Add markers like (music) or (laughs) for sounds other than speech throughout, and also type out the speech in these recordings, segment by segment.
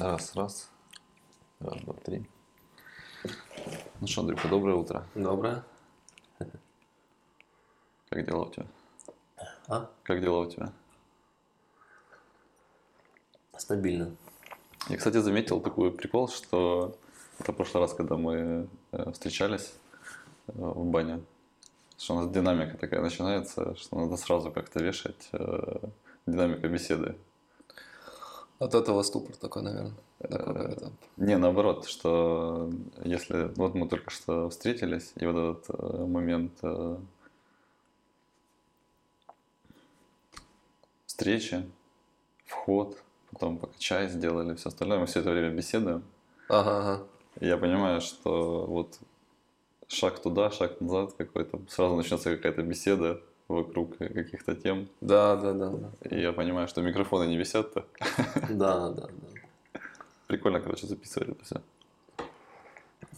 Раз, раз. Раз, два, три. Ну что, Андрюха, доброе утро. Доброе. Как дела у тебя? А? Как дела у тебя? Стабильно. Я, кстати, заметил такой прикол, что это в прошлый раз, когда мы э, встречались э, в бане, что у нас динамика такая начинается, что надо сразу как-то вешать э, динамика беседы. От этого ступор такой, наверное. Такой какой-то. Не, наоборот, что если вот мы только что встретились, и вот этот э, момент э, встречи, вход, потом пока чай сделали, все остальное, мы все это время беседуем. Ага, ага. И я понимаю, что вот шаг туда, шаг назад какой-то, сразу начнется какая-то беседа вокруг каких-то тем. Да, да, да, да. И я понимаю, что микрофоны не висят-то. Да, да, да. Прикольно, короче, записывать это все.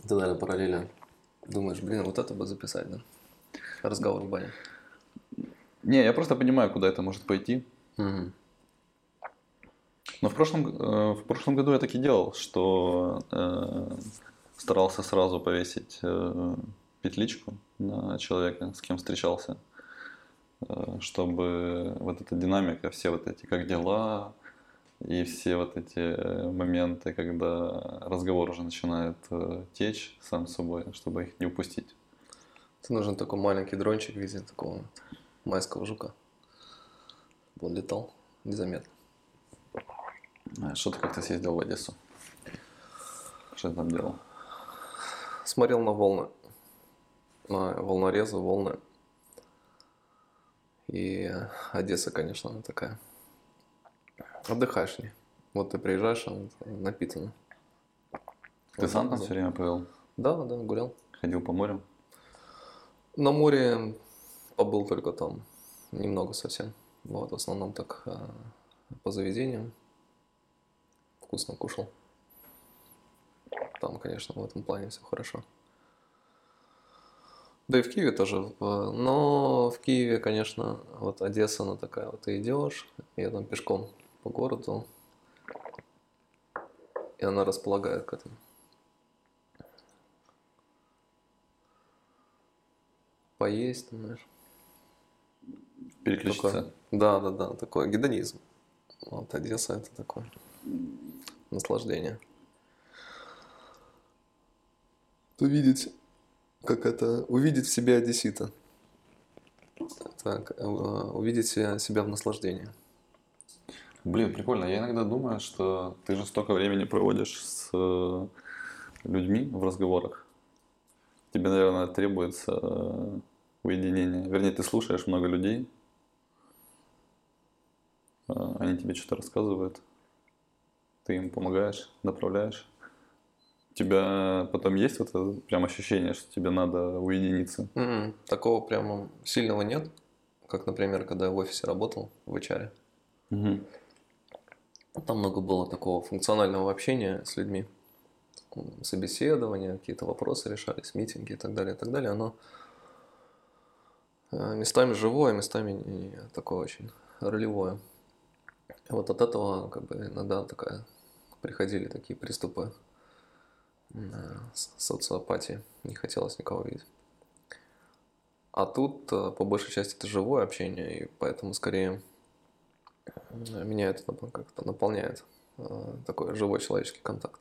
Ты, наверное, параллельно думаешь, блин, вот это бы записать, да? Разговор в бане. Не, я просто понимаю, куда это может пойти. Мгм. Но в прошлом, э, в прошлом году я так и делал, что э, старался сразу повесить э, петличку на человека, с кем встречался, чтобы вот эта динамика, все вот эти как дела и все вот эти э, моменты, когда разговор уже начинает э, течь сам собой, чтобы их не упустить. Ты нужен такой маленький дрончик в виде такого майского жука. Он летал незаметно. А Что ты как-то съездил в Одессу? Что ты там делал? Смотрел на волны. На волнорезы, волны. И Одесса, конечно, она такая. Отдыхаешь в ней. Вот ты приезжаешь, а вот напитана. Ты сам там все время провел? Да, да, гулял. Ходил по морю? На море побыл только там. Немного совсем. Вот, в основном так а, по заведениям. Вкусно кушал. Там, конечно, в этом плане все хорошо. Да и в Киеве тоже. Но в Киеве, конечно, вот Одесса, она такая, вот ты идешь, я там пешком по городу, и она располагает к этому. Поесть, там, знаешь. Переключиться? Такое- Да, да, да, такой гедонизм. Вот Одесса это такое наслаждение. Увидеть, как это, увидеть в себе одессита. Так, э, увидеть себя, в наслаждении. Блин, прикольно. Я иногда думаю, что ты же столько времени проводишь с э, людьми в разговорах. Тебе, наверное, требуется э, уединение. Вернее, ты слушаешь много людей. Они тебе что-то рассказывают. Ты им помогаешь, направляешь. У тебя потом есть вот это прям ощущение, что тебе надо уединиться? М, Такого прямо сильного нет, как, например, когда я в офисе работал в HR. Мгм. Там много было такого функционального общения с людьми. Собеседования, какие-то вопросы решались, митинги и так далее, и так далее. Оно э, местами живое, местами не такое очень ролевое. Вот от этого как бы иногда такая приходили такие приступы социопатии. Не хотелось никого видеть. А тут э, по большей части это живое общение, и поэтому скорее э, меня это как-то наполняет э, такой живой человеческий контакт.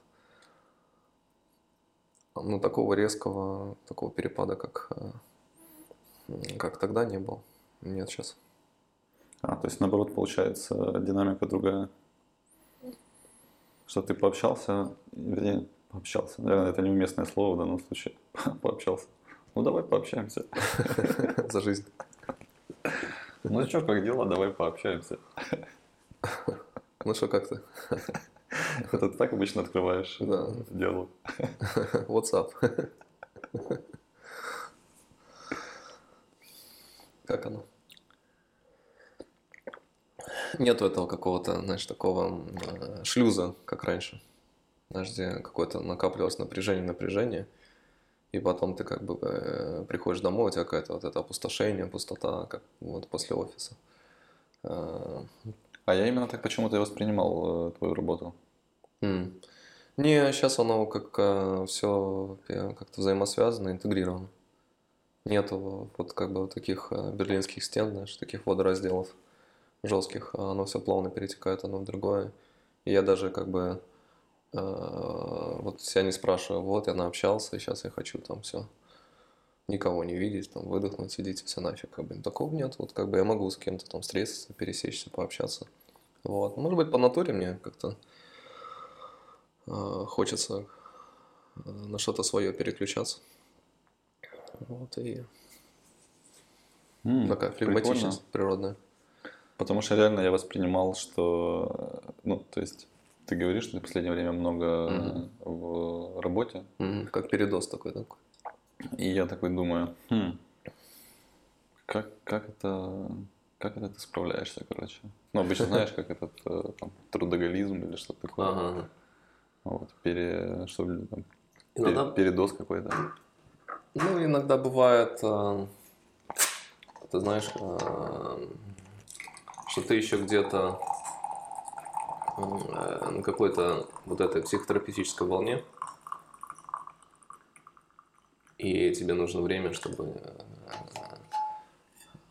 Ну, такого резкого, такого перепада, как, как тогда не было. Нет сейчас. А, то есть наоборот получается динамика другая. Что ты пообщался, вернее, пообщался. Наверное, это неуместное слово в данном случае. (laughs) Пообщался. Ну давай пообщаемся. (laughs) За жизнь. Ну что, как дела? Давай пообщаемся. (laughs) Ну что, как ты? Это ты так обычно открываешь Да. диалог. What's up? Как оно? Нету этого какого-то, знаешь, такого э, шлюза, как раньше. Знаешь, где какое-то накапливалось напряжение, напряжение, и потом ты как бы э, приходишь домой, у тебя какое-то вот это опустошение, пустота, как вот после офиса. Э, А я именно так почему-то и воспринимал э, твою работу. М. Не, сейчас оно как все как-то взаимосвязано, интегрировано. Нету вот как бы таких э, берлинских стен, знаешь, таких водоразделов жестких. Оно все плавно перетекает одно в другое. И я даже как бы э, вот себя не спрашиваю, вот я наобщался, и сейчас я хочу там все никого не видеть, там выдохнуть, сидеть, все нафиг, как бы такого нет. Вот как бы я могу с кем-то там встретиться, пересечься, пообщаться. Вот. Может быть, по натуре мне как-то э, хочется э, на что-то свое переключаться. Вот и М, такая прикольно. флегматичность природная. Потому что реально я воспринимал, что, э, ну, то есть ты говоришь, что ты в последнее время много Мгм. в работе, М, Как передоз такой, такой. и я такой думаю, «Хм, как, как это, как это ты справляешься, короче? Ну, обычно знаешь, как этот э, там, трудоголизм или что-то такое. Ага. Вот, пере, что там, Иногда передоз какой-то. Ну, иногда бывает, э, ты знаешь, э, что ты еще где-то на какой-то вот этой психотерапевтической волне, и тебе нужно время, чтобы э,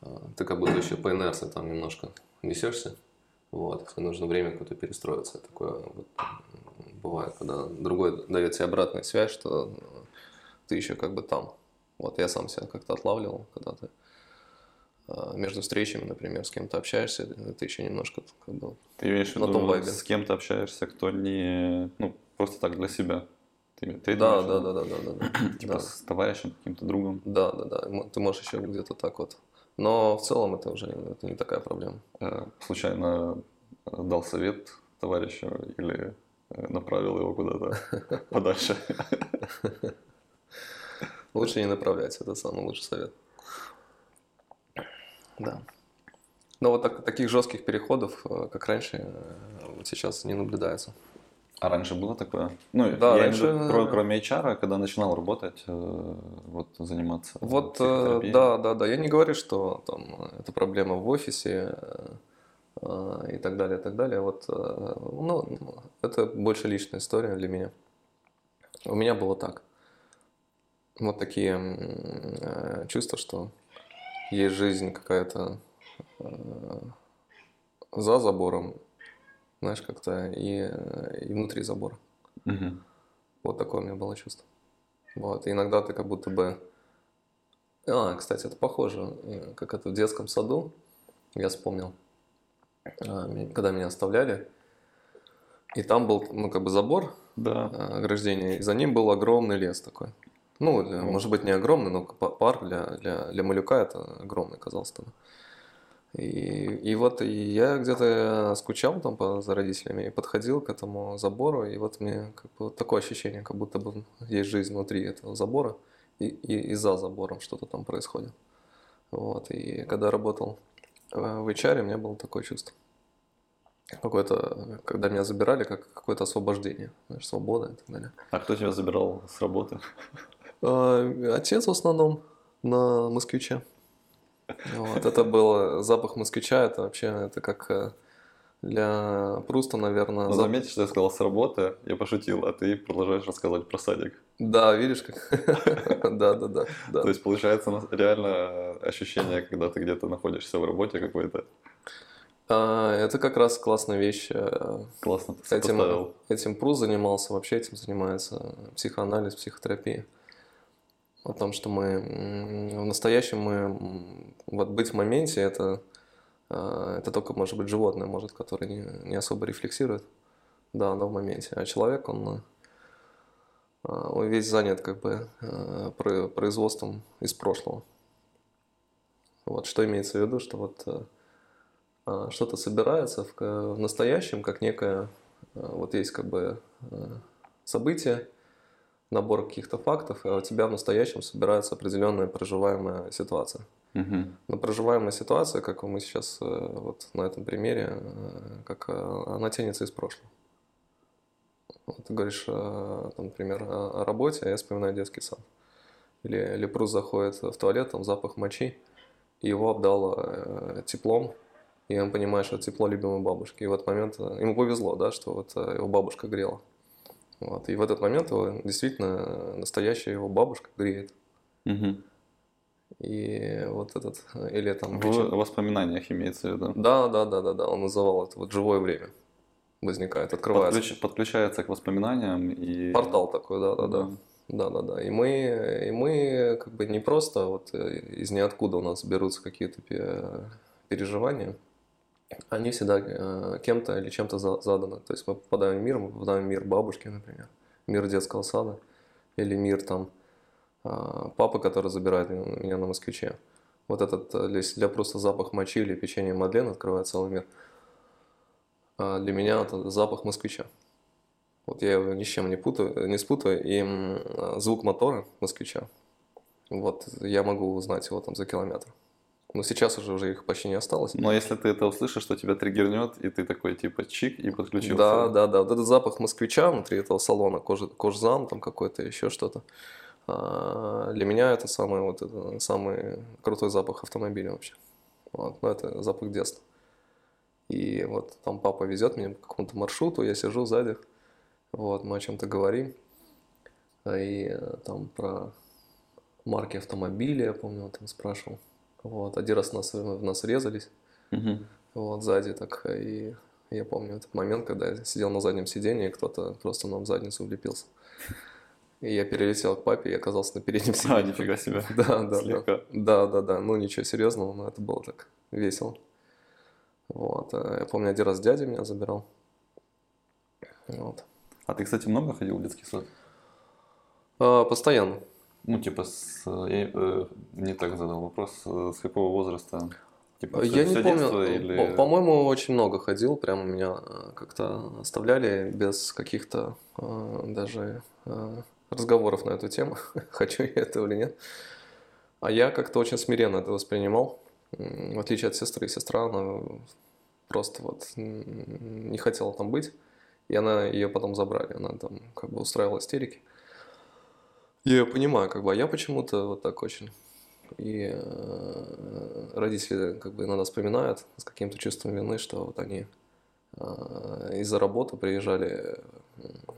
э, ты как будто еще по инерции там немножко несешься, вот, тебе нужно время какое-то перестроиться. Такое вот, бывает, когда другой дает тебе обратную связь, что ты еще как бы там. Вот я сам себя как-то отлавливал, когда ты э, между встречами, например, с кем-то общаешься, ты еще немножко как бы Ты имеешь в На том вайбе. с кем-то общаешься, кто не, ну, просто так для себя. Ты, ты Да, да, да, да, да, да, (clears throat) да. Типа Да. с товарищем, каким-то другом. Да, да, да. Ты можешь еще где-то так вот. Но в целом это уже это не такая проблема. Э, случайно э, дал совет товарищу или э, направил его куда-то (laughs) подальше. Лучше не направляйся, это самый лучший совет. Да. Но вот так- таких жестких переходов, э, как раньше, э, вот сейчас не наблюдается. А раньше было такое? Ну, Да, я раньше- имею виду, кроме HR, когда начинал работать, э, вот заниматься Вот, да, да, да. Я не говорю, что там это проблема в офисе и так далее, и так далее. Вот, ну, это больше личная история для меня. У меня было так. Вот такие чувства, что есть жизнь какая-то э, за забором, знаешь, как-то и, э, и внутри забора. Мгм. Вот такое у меня было чувство. Вот. И иногда ты как будто бы... А, кстати, это похоже, э, как это в детском саду, я вспомнил, когда меня оставляли, и там был, ну, как бы забор, Да. ограждение, и за ним был огромный лес такой. Ну, для- может быть, не огромный, но па- парк для, для, для малюка это огромный казался тогда. И, и вот и я где-то скучал там по, за родителями и подходил к этому забору, и вот мне как бы вот такое ощущение, как будто бы есть жизнь внутри этого забора, и, и, и за забором что-то там происходит. Вот, и когда работал э, в HR, у меня было такое чувство. Какое-то, когда меня забирали, как какое-то освобождение, знаешь, свобода и так далее. А кто тебя забирал с работы? А, Отец в основном на москвиче. Вот, это был запах москвича, это вообще, это как э, для Пруста, наверное, Ну, зап- заметь, что я сказал с работы, я пошутил, а ты продолжаешь рассказывать про садик. Да, видишь как? (laughs) Да, да, да. да. То есть, получается, реально ощущение, когда ты где-то находишься в работе какой-то. А, Это как раз классная вещь. э, Классно ты Этим, этим занимался, вообще этим занимается психоанализ, психотерапия. О том, что мы в настоящем мы вот быть в моменте это э, это только может быть животное, может, которое не, не особо рефлексирует. Да, оно в моменте. А человек, он, э, он весь занят как бы э, про- производством из прошлого. Вот что имеется в виду, что вот э, что-то собирается в, в настоящем, как некое, вот есть как бы событие, набор каких-то фактов, а у тебя в настоящем собирается определенная проживаемая ситуация. Мгм. Но проживаемая ситуация, как мы сейчас э, вот на этом примере, э, как э, она тянется из прошлого. Вот ты говоришь, там, например, о работе, а я вспоминаю детский сад. Или, или Прус заходит в туалет, там запах мочи, и его обдало теплом, и он понимает, что тепло любимой бабушки. И в этот момент ему повезло, да, что вот его бабушка грела. Вот. И в этот момент его действительно настоящая его бабушка греет. Мгм. И вот этот, или там... В воспоминаниях имеется в виду. Да, да, да, да, да, он называл это вот живое время возникает, открывается. Подключ- подключается к воспоминаниям и... Портал такой, да, да, да. Да. Да, да, да. И мы, и мы как бы не просто вот из ниоткуда у нас берутся какие-то пе- переживания, они всегда э, кем-то или чем-то за- заданы. То есть мы попадаем в мир, мы попадаем в мир бабушки, например, мир детского сада, или мир там а, папы, который забирает меня на москвиче. Вот этот, э, для просто запах мочи или печенья Мадлен открывает целый мир. А для меня это запах москвича. Вот я его ни с чем не путаю, не спутаю. И звук мотора москвича, вот я могу узнать его там за километр. Но сейчас уже, уже их почти не осталось. Но если ты это услышишь, что тебя триггернет, и ты такой типа чик и подключился. Да, да, да. Вот этот запах москвича внутри этого салона, кожи, кожзам там какой-то, еще что-то. а, Для меня это самый, вот это, самый крутой запах автомобиля вообще. Вот. Ну, это запах детства. И вот там папа везет меня по какому-то маршруту, я сижу сзади, вот, мы о чем-то говорим. И э, там про марки автомобиля, я помню, он там спрашивал. Вот, один раз нас, в нас резались, Мгм. вот, сзади так, и я помню этот момент, когда я сидел на заднем сиденье, и кто-то просто нам в задницу влепился. И я перелетел к папе и оказался на переднем (laughs) А, сиденье. нифига себе. (laughs) Да, да, да. Слегка. Да, да, да. Ну, ничего серьезного, но это было так весело. Вот. а Я помню, один раз дядя меня забирал. Вот. А ты, кстати, много ходил в детский сад? А, Постоянно. Ну, типа, с, я э, не так задал вопрос, э, с какого возраста? Типа, Я всё- не помню. или... По- По-моему, очень много ходил. Прямо меня э, как-то оставляли без каких-то э, даже э, разговоров на эту тему, (laughs) хочу я этого или нет. А я как-то очень смиренно это воспринимал. В отличие от сестры. Сестра, она просто вот не хотела там быть. И она ее потом забрали. Она там как бы устраивала истерики. Я ее понимаю, как бы, а я почему-то вот так очень. И э, родители как бы иногда вспоминают с каким-то чувством вины, что вот они э, из-за работы приезжали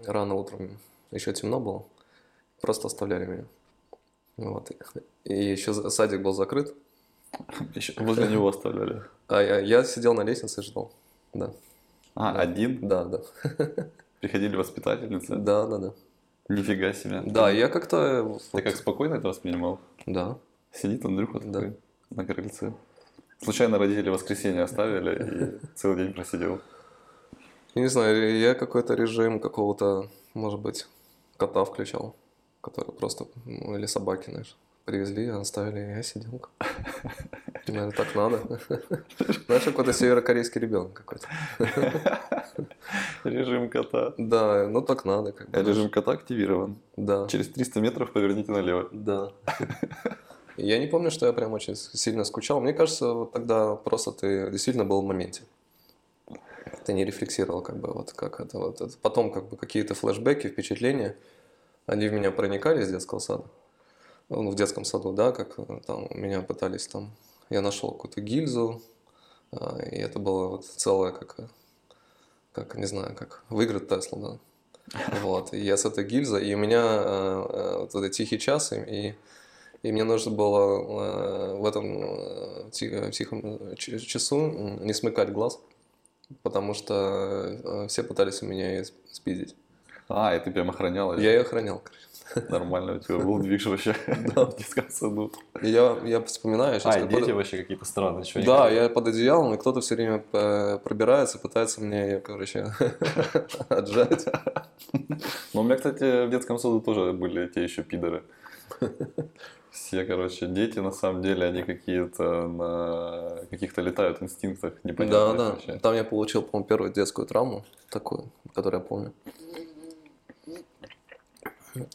рано утром, еще темно было, просто оставляли меня. Вот. И еще садик был закрыт, Ещё возле него оставляли. а я, я сидел на лестнице и ждал. Да, А, Да. один? да, да. Приходили воспитательницы? Да, да, да. Нифига себе. Да, я как-то... Ты вот- как спокойно это воспринимал? Да. Сидит Андрюха Да. такой на крыльце. Случайно родители воскресенье оставили и (laughs) целый день просидел. Я не знаю, я какой-то режим какого-то, может быть, кота включал, который просто, ну, или собаки, знаешь, привезли, оставили, и я сидел. Наверное, так надо. Знаешь, какой-то северокорейский ребенок какой-то. Режим кота. Да, ну так надо. Как бы. Режим кота активирован. Да, Через 300 метров поверните налево. да. Я не помню, что я прям очень сильно скучал. Мне кажется, вот тогда просто ты действительно был в моменте. Ты не рефлексировал, как бы, вот как это вот. это. Потом, как бы, какие-то флешбеки, впечатления, они в меня проникали из детского сада. Ну, в детском саду, да, как э, там меня пытались там... Я нашел какую-то гильзу, а, и это было вот целое, как, э, как, не знаю, как выиграть Теслу, да. (laughs) Вот, и я с этой гильзой, и у меня э, вот этот тихий час, и, и мне нужно было в этом ти- тихом часу не смыкать глаз, потому что все пытались у меня спиздить. А, и ты прям охранял. Я ее охранял. короче. (laughs) Нормально, у тебя был (laughs) движ вообще в детском саду. И я, я вспоминаю сейчас, А, дети вообще какие-то странные. они Да, я под одеялом, и кто-то все время э, пробирается, пытается мне ее, короче, (laughs) отжать. Ну, у меня, кстати, в детском саду тоже были те еще пидоры. Все, короче, дети, на самом деле, они какие-то на каких-то летают инстинктах Да, непонятных да. вообще. Там я получил, по-моему, первую детскую травму, такую, которую я помню.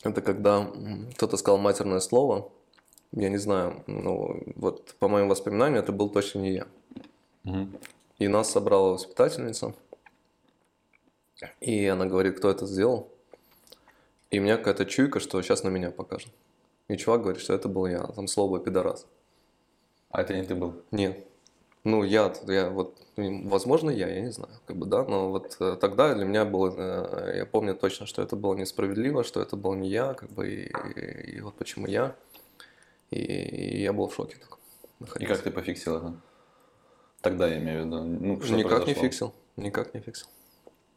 Это когда кто-то сказал матерное слово, я не знаю, ну, вот по моим воспоминаниям, это был точно не я. Мгм. И нас собрала воспитательница, и она говорит, кто это сделал. И у меня какая-то чуйка, что сейчас на меня покажет. И чувак говорит, что это был я, там слово пидорас. А это не ты был? Нет. Ну, я, я вот, м, возможно, я, я не знаю, как бы, да, но вот э, тогда для меня было, э, я помню точно, что это было несправедливо, что это был не я, как бы, и, и- и вот почему я, и, и я был в шоке так, И находился. как ты пофиксил это? Тогда я имею в виду. Ну, что Никак не произошло? фиксил, никак не фиксил.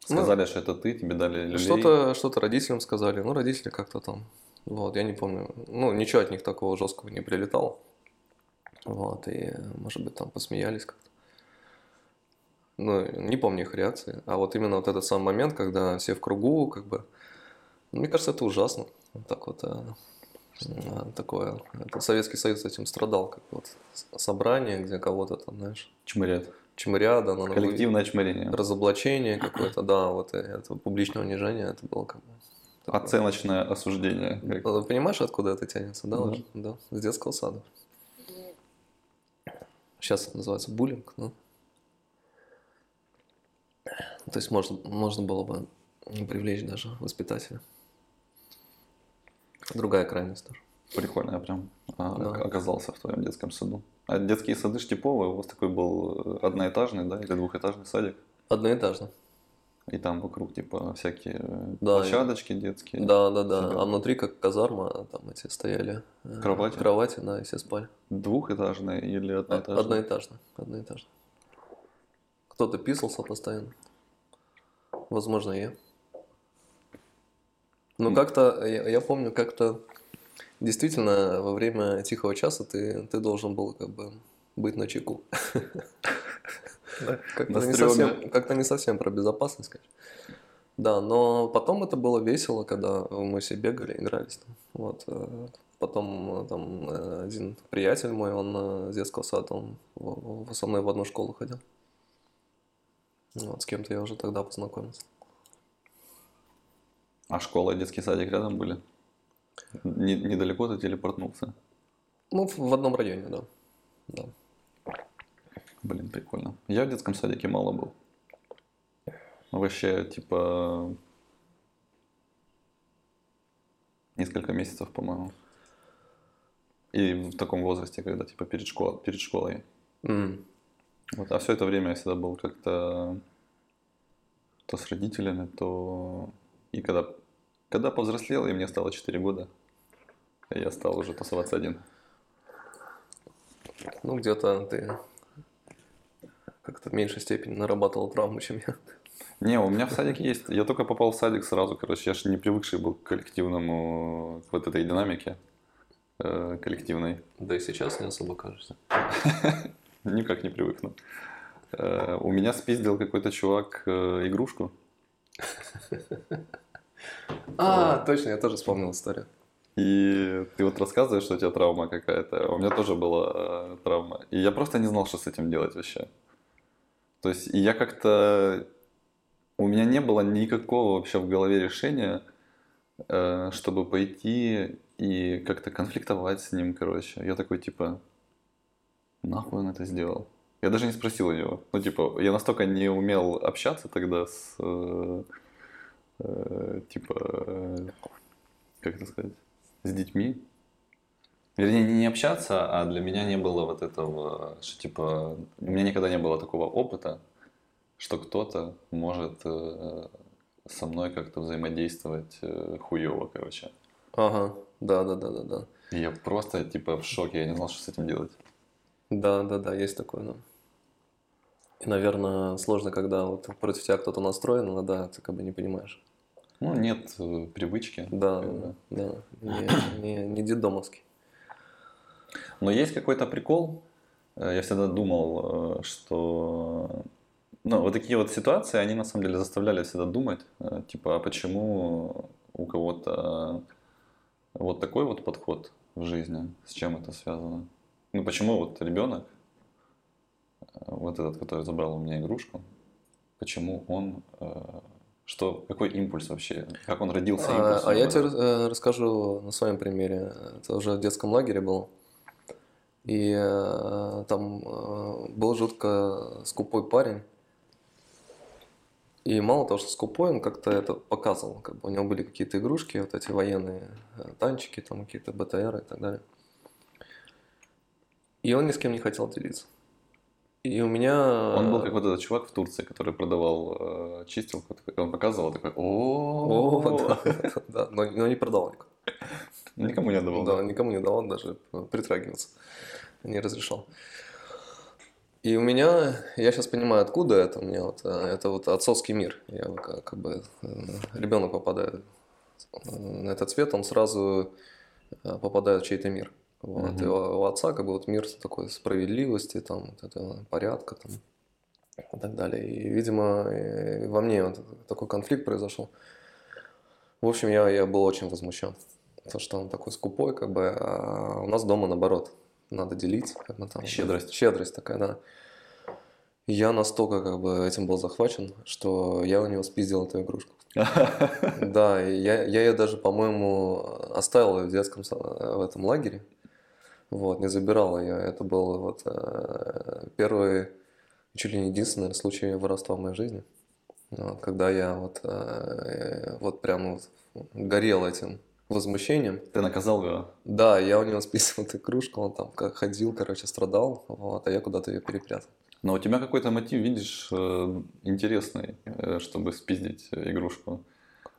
Ну, Сказали, что это ты, тебе дали люлей. Что-то, что-то родителям сказали, ну, родители как-то там, вот, я не помню, ну, ничего от них такого жесткого не прилетало, вот, и, может быть, там посмеялись как-то. Ну, не помню их реакции, а вот именно вот этот самый момент, когда все в кругу, как бы, мне кажется, это ужасно, Вот так вот, а, а, такое, это Советский Союз этим страдал, как вот собрание, где кого-то там, знаешь, Чмырят. чмырят, да, Коллективное чмырение. разоблачение какое-то, да, вот это публичное унижение, это было как бы... такое. Оценочное осуждение. Ты понимаешь, откуда это тянется, да? Да. Да, с детского сада. Сейчас это называется буллинг, ну. То есть можно, можно было бы привлечь даже воспитателя. Другая крайность тоже. Прикольно, я прям а, Да. оказался в твоем детском саду. А детские сады ж типовые, у вас такой был э, одноэтажный, да, или двухэтажный садик, Одноэтажно. И там вокруг типа всякие э, Да, площадочки детские. Да, да, да. Сады. А внутри как казарма, там эти стояли. э, Кровати? Кровати, да, и все спали. Двухэтажный или одноэтажный? Одноэтажно. Одноэтажно. Кто-то писался постоянно. Возможно, я. М. как-то, я, я помню, как-то действительно во время тихого часа ты, ты должен был как бы быть на чеку. (laughs) Как-то не, совсем, как-то не совсем про безопасность, конечно. Да, но потом это было весело, когда мы все бегали, игрались. Там. Вот. э, Потом э, там э, один приятель мой, он с детского сада, он со мной в одну школу ходил. Вот, с кем-то я уже тогда познакомился. А школа и детский садик рядом были? Не- недалеко ты телепортнулся? Ну, в, в одном районе, да. да. Блин, прикольно. Я в детском садике мало был. Вообще, типа, несколько месяцев, по-моему. И в таком возрасте, когда, типа, перед, школ- перед школой. М. Вот. А все это время я всегда был как-то то с родителями, то... И когда, когда повзрослел, и мне стало 4 года, я стал уже тусоваться один. Ну, где-то ты как-то в меньшей степени нарабатывал травму, чем я. Не, у меня в садике есть. Я только попал в садик сразу, короче, я же не привыкший был к коллективному, к вот этой динамике э, коллективной. Да и сейчас не особо кажется. (laughs) Никак не привыкну. Э, у меня спиздил какой-то чувак э, игрушку. (laughs) А, точно, я тоже вспомнил историю. И ты вот рассказываешь, что у тебя травма какая-то. У меня тоже была э, травма. И я просто не знал, что с этим делать вообще. То есть, я как-то... У меня не было никакого вообще в голове решения, э, чтобы пойти и как-то конфликтовать с ним, короче. Я такой, типа, нахуй он это сделал? Я даже не спросил у него. Ну, типа, я настолько не умел общаться тогда с... э, э, типа... э, как это сказать? С детьми. Вернее, не, общаться, а для меня не было вот этого, что типа... У меня никогда не было такого опыта, что кто-то может э, со мной как-то взаимодействовать э, хуево, короче. Ага, да, да, да, да, да. И я просто, типа, в шоке, я не знал, что с этим делать. Да, да, да, есть такое, да. И, наверное, сложно, когда вот против тебя кто-то настроен, но да, ты как бы не понимаешь. Ну, нет э, привычки. Да, бы. да, не, не, не детдомовский. Но есть какой-то прикол. Э, Я всегда думал, э, что ну, вот такие вот ситуации, они на самом деле заставляли всегда думать, э, типа, а почему у кого-то вот такой вот подход в жизни, с чем это связано? Ну, почему вот ребенок, вот этот, который забрал у меня игрушку, почему он, что, какой импульс вообще, как он родился А, а я тебе расскажу на своем примере. Это уже в детском лагере был. И э, там э, был жутко скупой парень. И мало того, что скупой, он как-то это показывал. Как бы у него были какие-то игрушки, вот эти военные э, танчики, там какие-то БТР и так далее. И он ни с кем не хотел делиться. И у меня... Он был как вот этот чувак в Турции, который продавал э, чистилку. Он показывал, такой, о да, но, не продавал никому. Никому не отдавал. Да, никому не давал даже притрагиваться. Не разрешал. И у меня, я сейчас понимаю, откуда это у меня, вот, э, это вот отцовский мир. Я как, как бы, ребенок попадает на этот свет, он сразу э, попадает в чей-то мир. Вот. Мгм. И у, отца как бы вот мир такой справедливости, там, вот этого порядка там, и так далее. И, видимо, э, во мне вот такой конфликт произошел. В общем, я, я был очень возмущен. То, что он такой скупой, как бы, а у нас дома наоборот. Надо делить. Как бы, там, Щедрость. Щедрость такая, да. Я настолько как бы этим был захвачен, что я у него спиздил эту игрушку. (laughs) Да, я, я ее даже, по-моему, оставил в детском са- в этом лагере. Вот, не забирал ее. Это был вот э, первый, чуть ли не единственный случай воровства в моей жизни. Вот, когда я вот, э, вот прям вот горел этим возмущением. Ты наказал его? Да, я у него списывал эту игрушку, он там как ходил, короче, страдал, вот, а я куда-то ее перепрятал. Но у тебя какой-то мотив, видишь, э, интересный, э, чтобы спиздить э, игрушку.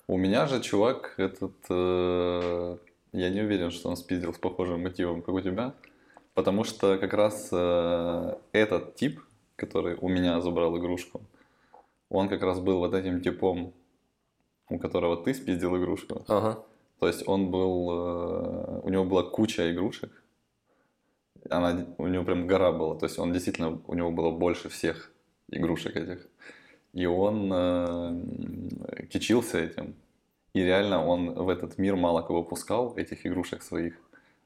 У меня же чувак этот, я не уверен, что он спиздил с похожим мотивом, как у тебя, потому что как раз этот тип, который у меня забрал игрушку, он как раз был вот этим типом, у которого ты спиздил игрушку. Ага. То есть он был, э, у него была куча игрушек, она, у него прям гора была, то есть он действительно, у него было больше всех игрушек этих. И он э, кичился этим. И реально он в этот мир мало кого пускал, этих игрушек своих.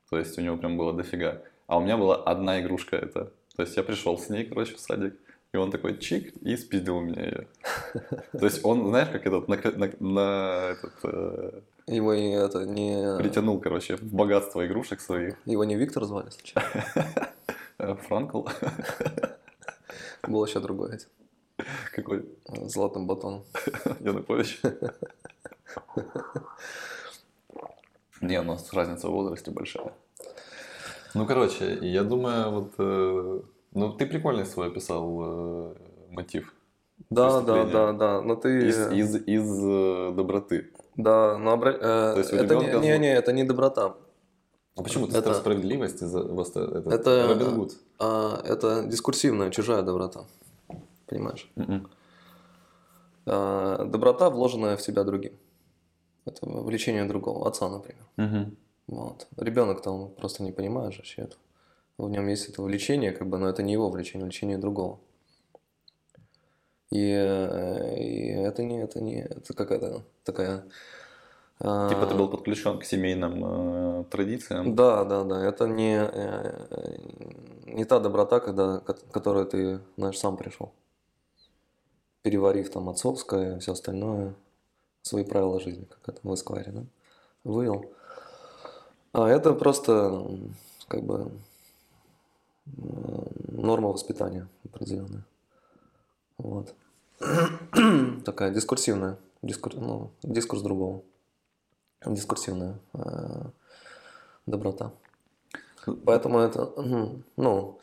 То есть у него прям было дофига. А у меня была одна игрушка это. То есть я пришел с ней, короче, в садик, и он такой чик и спиздил у меня ее. (laughs) То есть он, знаешь, как этот, на, на- на этот, э, Его и это не... притянул, короче, в богатство игрушек своих. Его не Виктор звали? Э, (laughs) Франкл (laughs) Был еще другой какой? золотым батоном. (laughs) Янукович. Не, у нас разница в возрасте большая. Ну, короче, я думаю, вот... э, ну, ты прикольный свой описал э, мотив. Да, да, да, да. Но ты... Из, из, из э, доброты. Да, но обра- э, То есть это не, не, не, это не доброта. А почему Это- сказал справедливость? из-за воста- Это, Это- Робин Гуд. А, это дискурсивная, чужая доброта. Понимаешь? Мгм. А, доброта, вложенная в себя другим. Это влечение другого, отца, например. Мгм. Вот. Ребенок-то он просто не понимает же вообще это. В нем есть это влечение, как бы, но это не его влечение, влечение другого. И, э, и это не, это не, это какая-то такая... а, Типа ты был подключен к семейным э, традициям. Да, да, да. Это не, э, не та доброта, когда, ко- которую ты, знаешь, сам пришел. Переварив там отцовское, все остальное, свои правила жизни, как это в Эсквайре, да? Вывел. А это просто, как бы, норма воспитания определенная. Вот. (clears throat) Такая дискурсивная, дискур, ну, дискурс другого. Дискурсивная э, доброта. Поэтому это, м, ну,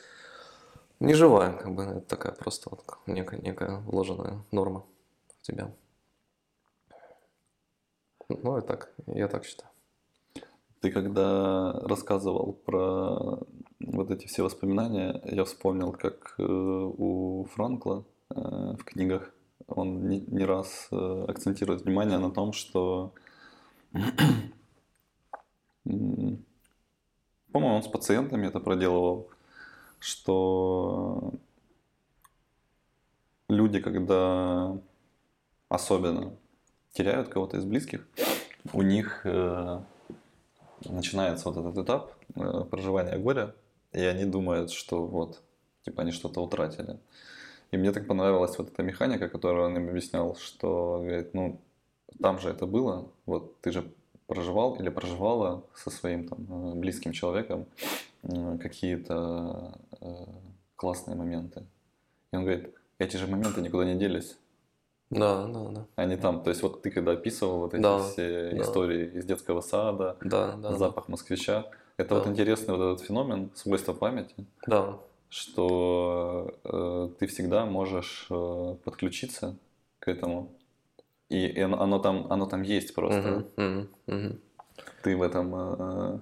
не живая, как бы, это такая просто вот некая, некая вложенная норма в тебя. Ну, и так, я так считаю. Ты когда рассказывал про вот эти все воспоминания, я вспомнил, как э, у Франкла в книгах он не, раз э, акцентирует внимание на том, что, (clears throat) по-моему, он с пациентами это проделывал, что люди, когда особенно теряют кого-то из близких, у них э, начинается вот этот этап э, проживания горя, и они думают, что вот, типа они что-то утратили. И мне так понравилась вот эта механика, которую он им объяснял, что, говорит, ну, там же это было, вот ты же проживал или проживала со своим там э, близким человеком э, какие-то э, классные моменты. И он говорит, эти же моменты никуда не делись. Да, да, да. Они там, то есть вот ты когда описывал вот эти Да, все да. истории из детского сада, Да, да. запах москвича, это вот Да. интересный вот этот феномен, свойство памяти, Да. что ты всегда можешь э, подключиться к этому. И, оно, там, оно там есть просто. Мгм, мгм, мгм. Ты в этом э,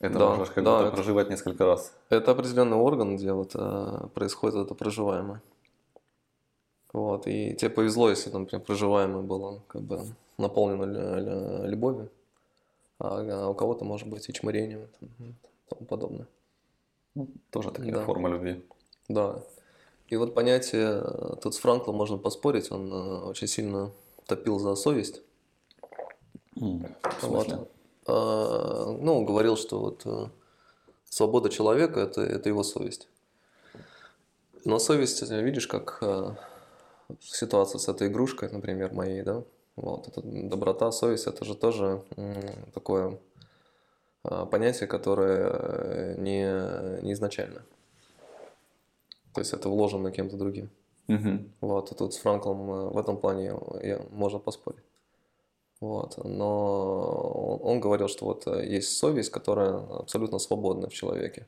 это Да, можешь как да, будто это- проживать несколько раз. Это определенный орган, где вот э, происходит это проживаемое. Вот, и тебе повезло, если, например, проживаемое было как бы наполнено лю- лю- любовью, а, а у кого-то может быть и чмырением там- и тому подобное. Ну, тоже такая Да. форма любви. Да. И вот понятие, э, тут с Франклом можно поспорить, он э, очень сильно топил за совесть. В Вот. А, Ну, говорил, что вот э, свобода человека это, это его совесть. Но совесть, видишь, как ситуация с этой игрушкой, например, моей, да? Вот, это доброта, совесть, это же тоже такое понятие, которое не, не изначально. То есть это вложено кем-то другим. Мгм. Вот, и тут с Франклом э, в этом плане я- можно поспорить. Вот, но он, говорил, что вот э, есть совесть, которая абсолютно свободна в человеке.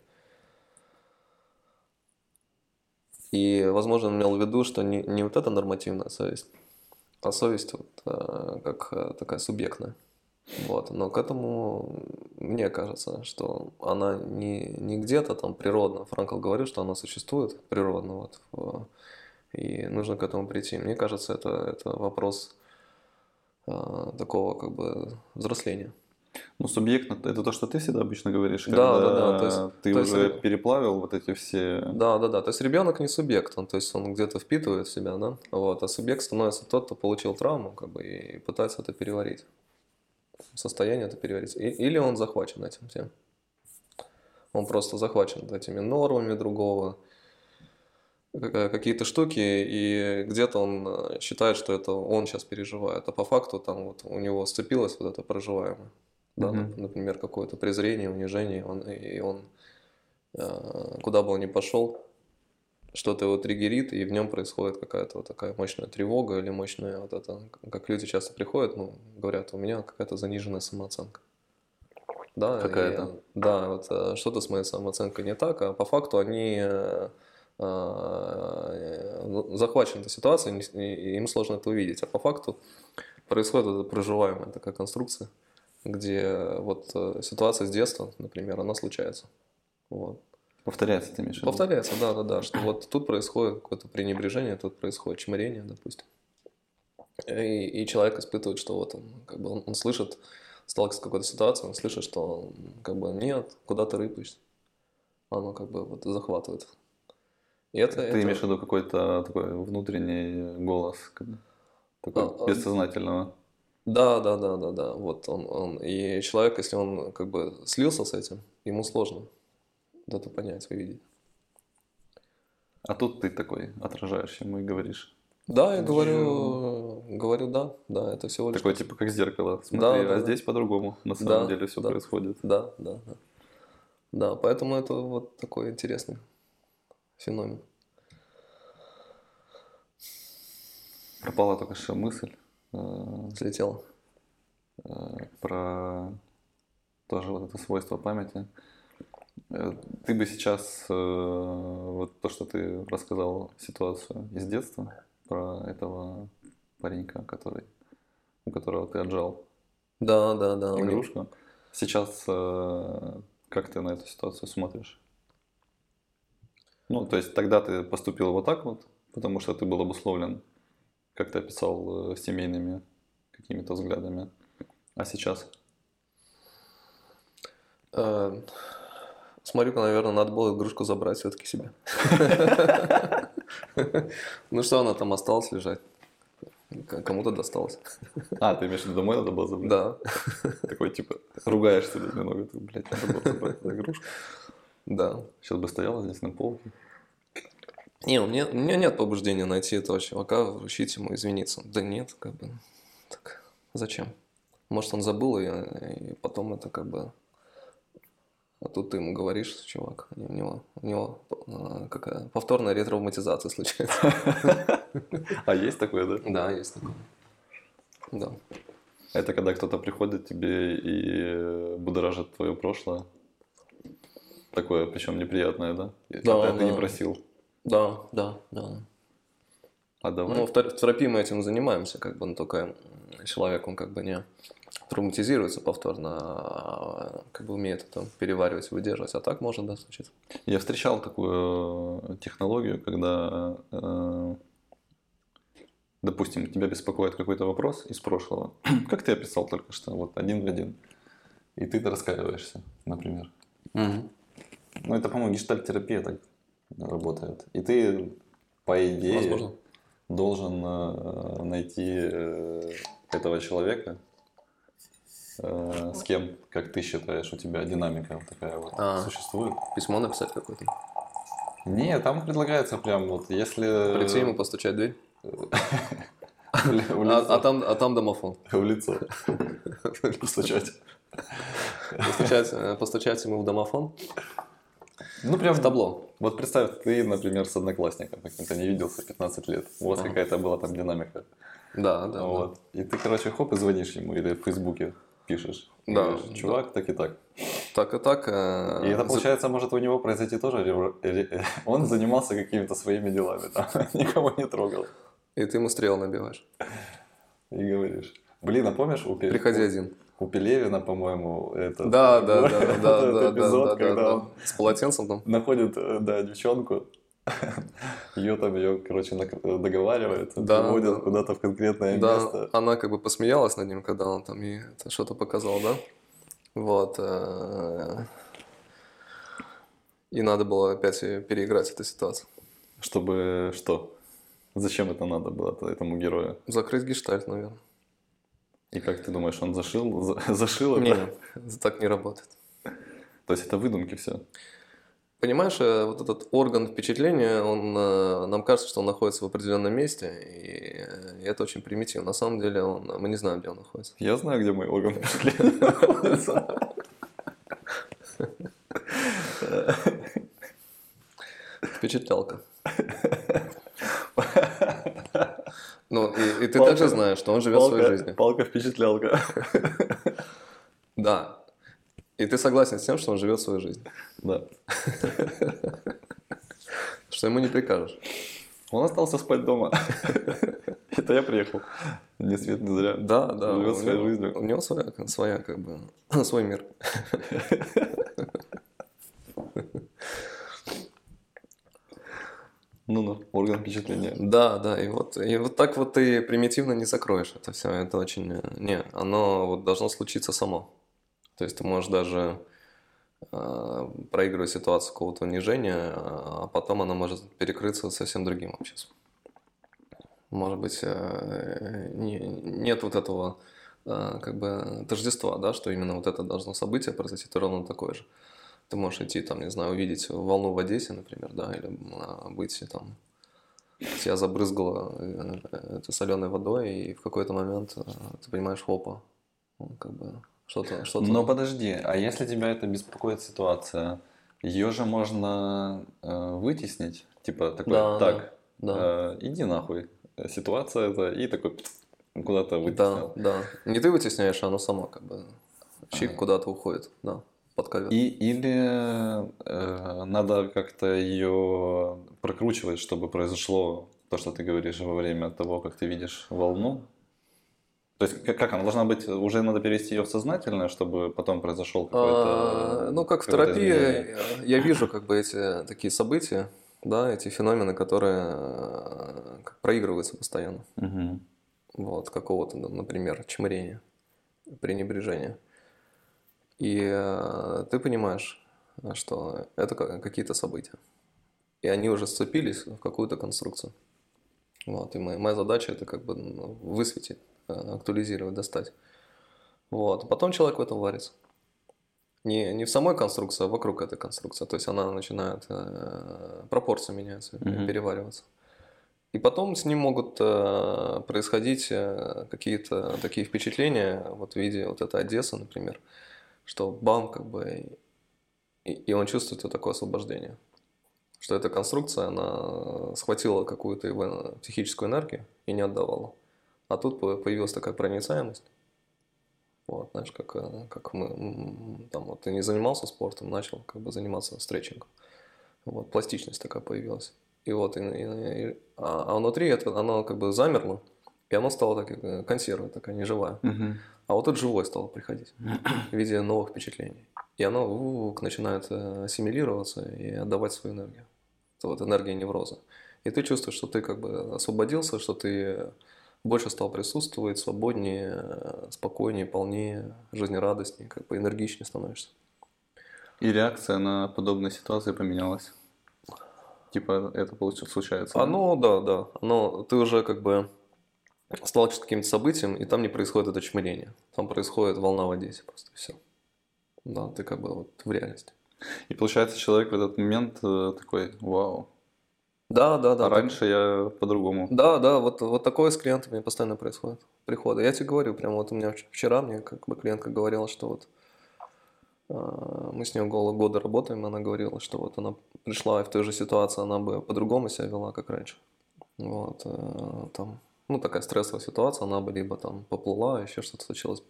И, возможно, он имел в виду, что не, не вот эта нормативная совесть, а совесть вот, э, как э, такая субъектная. Вот. Но к этому мне кажется, что она не, не где-то там природно. Франкл говорил, что она существует природно. Вот, в- и нужно к этому прийти. Мне кажется, это, это вопрос а, такого как бы взросления. Ну, субъектно, это то, что ты всегда обычно говоришь, Да, когда да, да, то есть- ты то есть уже это- переплавил вот эти все... Да, да, да. То есть ребенок не субъект, он, то есть он где-то впитывает в себя, да. Вот, а субъект становится тот, кто получил травму, как бы, и пытается это переварить. Состояние это переварить. И- или он захвачен этим всем. Он просто захвачен этими нормами другого, ка- какие-то штуки, и где-то он э, считает, что это он сейчас переживает, а по факту там вот у него сцепилось вот это проживаемое. Да, нап- например, какое-то презрение, унижение, он, и он э, куда бы он ни пошел, что-то его триггерит, и в нем происходит какая-то вот такая мощная тревога или мощная вот это, как люди часто приходят, ну, говорят, у меня какая-то заниженная самооценка. Да, Какая-то. да, вот э, что-то с моей самооценкой не так, а по факту они э, э, ну, захвачены этой ситуацией, и им сложно это увидеть, а по факту происходит эта проживаемая такая конструкция, где вот ситуация с детства, например, она случается. Вот. Повторяется, ты имеешь в виду? Повторяется, да, да, да, что вот тут происходит какое-то пренебрежение, тут происходит чморение, допустим. И, и человек испытывает, что вот он, как бы он, он слышит, сталкивается с какой-то ситуацией, он слышит, что как бы нет, куда ты рыпаешься. Оно как бы вот захватывает. И это, Ты это- имеешь в виду какой-то такой внутренний голос, такой А, а, бессознательного. Да, да, да, да, да. Вот он, он. И человек, если он как бы слился с этим, ему сложно это понять, увидеть. А тут ты такой отражаешь ему и говоришь. Да, я говорю, говорю, да, да, это всего лишь Такой типа как зеркало. Смотри, Да, а да, да. здесь по-другому на самом Да, деле все да. происходит. Да, да, да. Да, поэтому это вот такой интересный феномен. Пропала только что мысль э, Слетело. э, про тоже вот это свойство памяти. Э, Ты бы сейчас, э, вот то, что ты рассказал ситуацию из детства, про этого паренька, который, у которого ты отжал Да, да, да. игрушку. Сейчас э, как ты на эту ситуацию смотришь? Ну, то есть тогда ты поступил вот так вот, потому что ты был обусловлен, как ты описал, семейными какими-то взглядами. А сейчас? Смотрю-ка, наверное, надо было игрушку забрать все-таки себе. Ну что, она там осталась лежать? Кому-то досталось. А, ты имеешь в виду, домой надо было забрать? Да, Такой, типа, ругаешься немного, ты, блядь, надо было забрать игрушку. да. Сейчас бы стояла здесь на полке. Не, у меня, у меня нет побуждения найти этого чувака, вручить ему, извиниться. Да нет, как бы. Так, зачем? Может, он забыл, и, и потом это как бы... А тут ты ему говоришь, чувак, у него, у него а, какая повторная ретравматизация случается. (laughs) А есть такое, да? Да, есть такое. Да. Это когда кто-то приходит тебе и будоражит твое прошлое. Такое, причем неприятное, да? Да, Хотя ты не да. просил. Да, да, да. А давай. Ну, в тер- в терапии мы этим занимаемся, как бы, но только м, человек, он как бы не травматизируется повторно, а как бы умеет это переваривать выдерживать. А так может, да, случиться. Я встречал такую э, технологию, когда, э, допустим, тебя беспокоит какой-то вопрос из прошлого, (clears throat) как ты описал только что, вот один в один, и ты раскаиваешься, например. Ну, это, по-моему, гештальт-терапия так работает. И ты, по идее, Возможно. должен э, найти этого человека, э, с кем, как ты считаешь, у тебя динамика вот такая вот А. существует. Письмо написать какое-то. Не, там предлагается прям вот, если... Прийти ему постучать в дверь. (laughs) А, а там, а там домофон. В лицо. (laughs) Постучать. Постучать, э, постучать ему в домофон. Ну, прям В табло. Вот представь, ты, например, с одноклассником каким-то не виделся 15 лет. У вас какая-то была там динамика. Да, да. вот. И ты, короче, хоп, и звонишь ему, или в Фейсбуке пишешь. Да, Говоришь, Чувак, так и так. да. Так и так. э, И это получается, может у него произойти тоже. ре- (laughs) Он занимался какими-то своими делами, там, (laughs) никого не трогал. И ты ему стрел набиваешь. И говоришь. Блин, а помнишь у, Приходи один. у Пелевина, по-моему, это... Да, (laughs) да, да, вот да, этот да, да, эпизод, да, да, когда да. он С полотенцем там. находит, э, да, девчонку, ее там, ее, короче, договаривает, Да, приводит да. куда-то в конкретное Да, место. она как бы посмеялась над ним, когда он там ей что-то показал, да? Вот. э, И надо было опять переиграть эту ситуацию. Чтобы что? Зачем это надо было этому герою? Закрыть гештальт, наверное. И как ты думаешь, он зашил, за- (laughs) зашил это? Нет, (laughs) так не работает. То есть это выдумки все? Понимаешь, э, вот этот орган впечатления, он, э, нам кажется, что он находится в определенном месте, и э, это очень примитивно. На самом деле он, мы не знаем, где он находится. Я знаю, где мой орган (laughs) впечатления находится. Впечатлялка. Ну, и, и ты Палка- также знаешь, что он живет своей Палка- жизнью. Палка-впечатлялка. Да. И ты согласен с тем, что он живет свою жизнь. Да. (laughs) Что ему не прикажешь. Он остался спать дома. (laughs) Это я приехал. Ни свет, ни заря. Да, да. Живет своей жизнью. У него своя, своя как бы, (clears throat) свой мир. (laughs) Ну-ну, орган впечатления. Да, да, и вот, и вот так вот ты примитивно не закроешь это все. Это очень... э, Не, оно вот должно случиться само. То есть ты можешь даже э, проигрывать ситуацию какого-то унижения, а потом она может перекрыться совсем другим вообще. Может быть, э, не- нет вот этого э, как бы тождества, да, что именно вот это должно событие произойти, то ровно такое же. Ты можешь идти, там, не знаю, увидеть волну в Одессе, например, да, или а, быть там тебя забрызгало э, этой соленой водой, и в какой-то момент э, ты понимаешь, опа, ну, как бы что-то, что-то. Но подожди, а если тебя это беспокоит ситуация, ее же можно э, вытеснить? Типа такой, Да, так, да. э, иди нахуй. Ситуация это, и такой куда-то Да, вытеснил. да. Не ты вытесняешь, а оно само как бы чик Ага. куда-то уходит, да, под ковер. И, или э, надо как-то ее прокручивать, чтобы произошло то, что ты говоришь во время того, как ты видишь волну. То есть как, как она должна быть, уже надо перевести ее в сознательное, чтобы потом произошел какой-то... А, Ну, как в терапии, изменение? я вижу как бы эти такие события, да, эти феномены, которые э, проигрываются постоянно. Мгм. вот, какого-то, например, чмырения, пренебрежения. И э, ты понимаешь, что это ка- какие-то события. И они уже сцепились в какую-то конструкцию. Вот, и моя, моя задача это как бы ну, высветить, актуализировать, достать. Вот, потом человек в этом варится. Не, не в самой конструкции, а вокруг этой конструкции. То есть она начинает, э, пропорции меняются, Мгм. перевариваться. И потом с ним могут э, происходить э, какие-то такие впечатления, вот в виде вот этой Одессы, например, что бам, как бы, и, и он чувствует вот такое освобождение. Что эта конструкция, она схватила какую-то его психическую энергию и не отдавала. А тут по- появилась такая проницаемость. Вот, знаешь, как, э, как мы, там, вот ты не занимался спортом, начал как бы заниматься стретчингом. Вот, пластичность такая появилась. И вот, и, и- и- а, а внутри это, оно как бы замерло, и оно стало так, э, консерва такая, неживая. Мгм. А вот тут живое стало приходить в виде новых впечатлений. И оно у, начинает э, ассимилироваться и отдавать свою энергию. Это вот энергия невроза. И ты чувствуешь, что ты как бы освободился, что ты больше стал присутствовать, свободнее, спокойнее, полнее, жизнерадостнее, как бы энергичнее становишься. И реакция на подобные ситуации поменялась. Типа это получается случается. Оно, да, да. Оно, ты уже как бы сталкиваешься с каким-то событием, и там не происходит это чмырение. Там происходит волна в Одессе просто, все. Да, ты как бы вот в реальности. И получается человек в этот момент э, такой, вау. Да, да, да. а так- раньше я по-другому. Да, да, вот, вот такое с клиентами постоянно происходит. Приходы. Я тебе говорю, прямо вот у меня вч- вчера мне как бы клиентка говорила, что вот а, мы с ней около года работаем, она говорила, что вот она пришла и в той же ситуации она бы по-другому себя вела, как раньше. Вот, э, там, ну, такая стрессовая ситуация, она бы либо там поплыла, еще что-то случилось.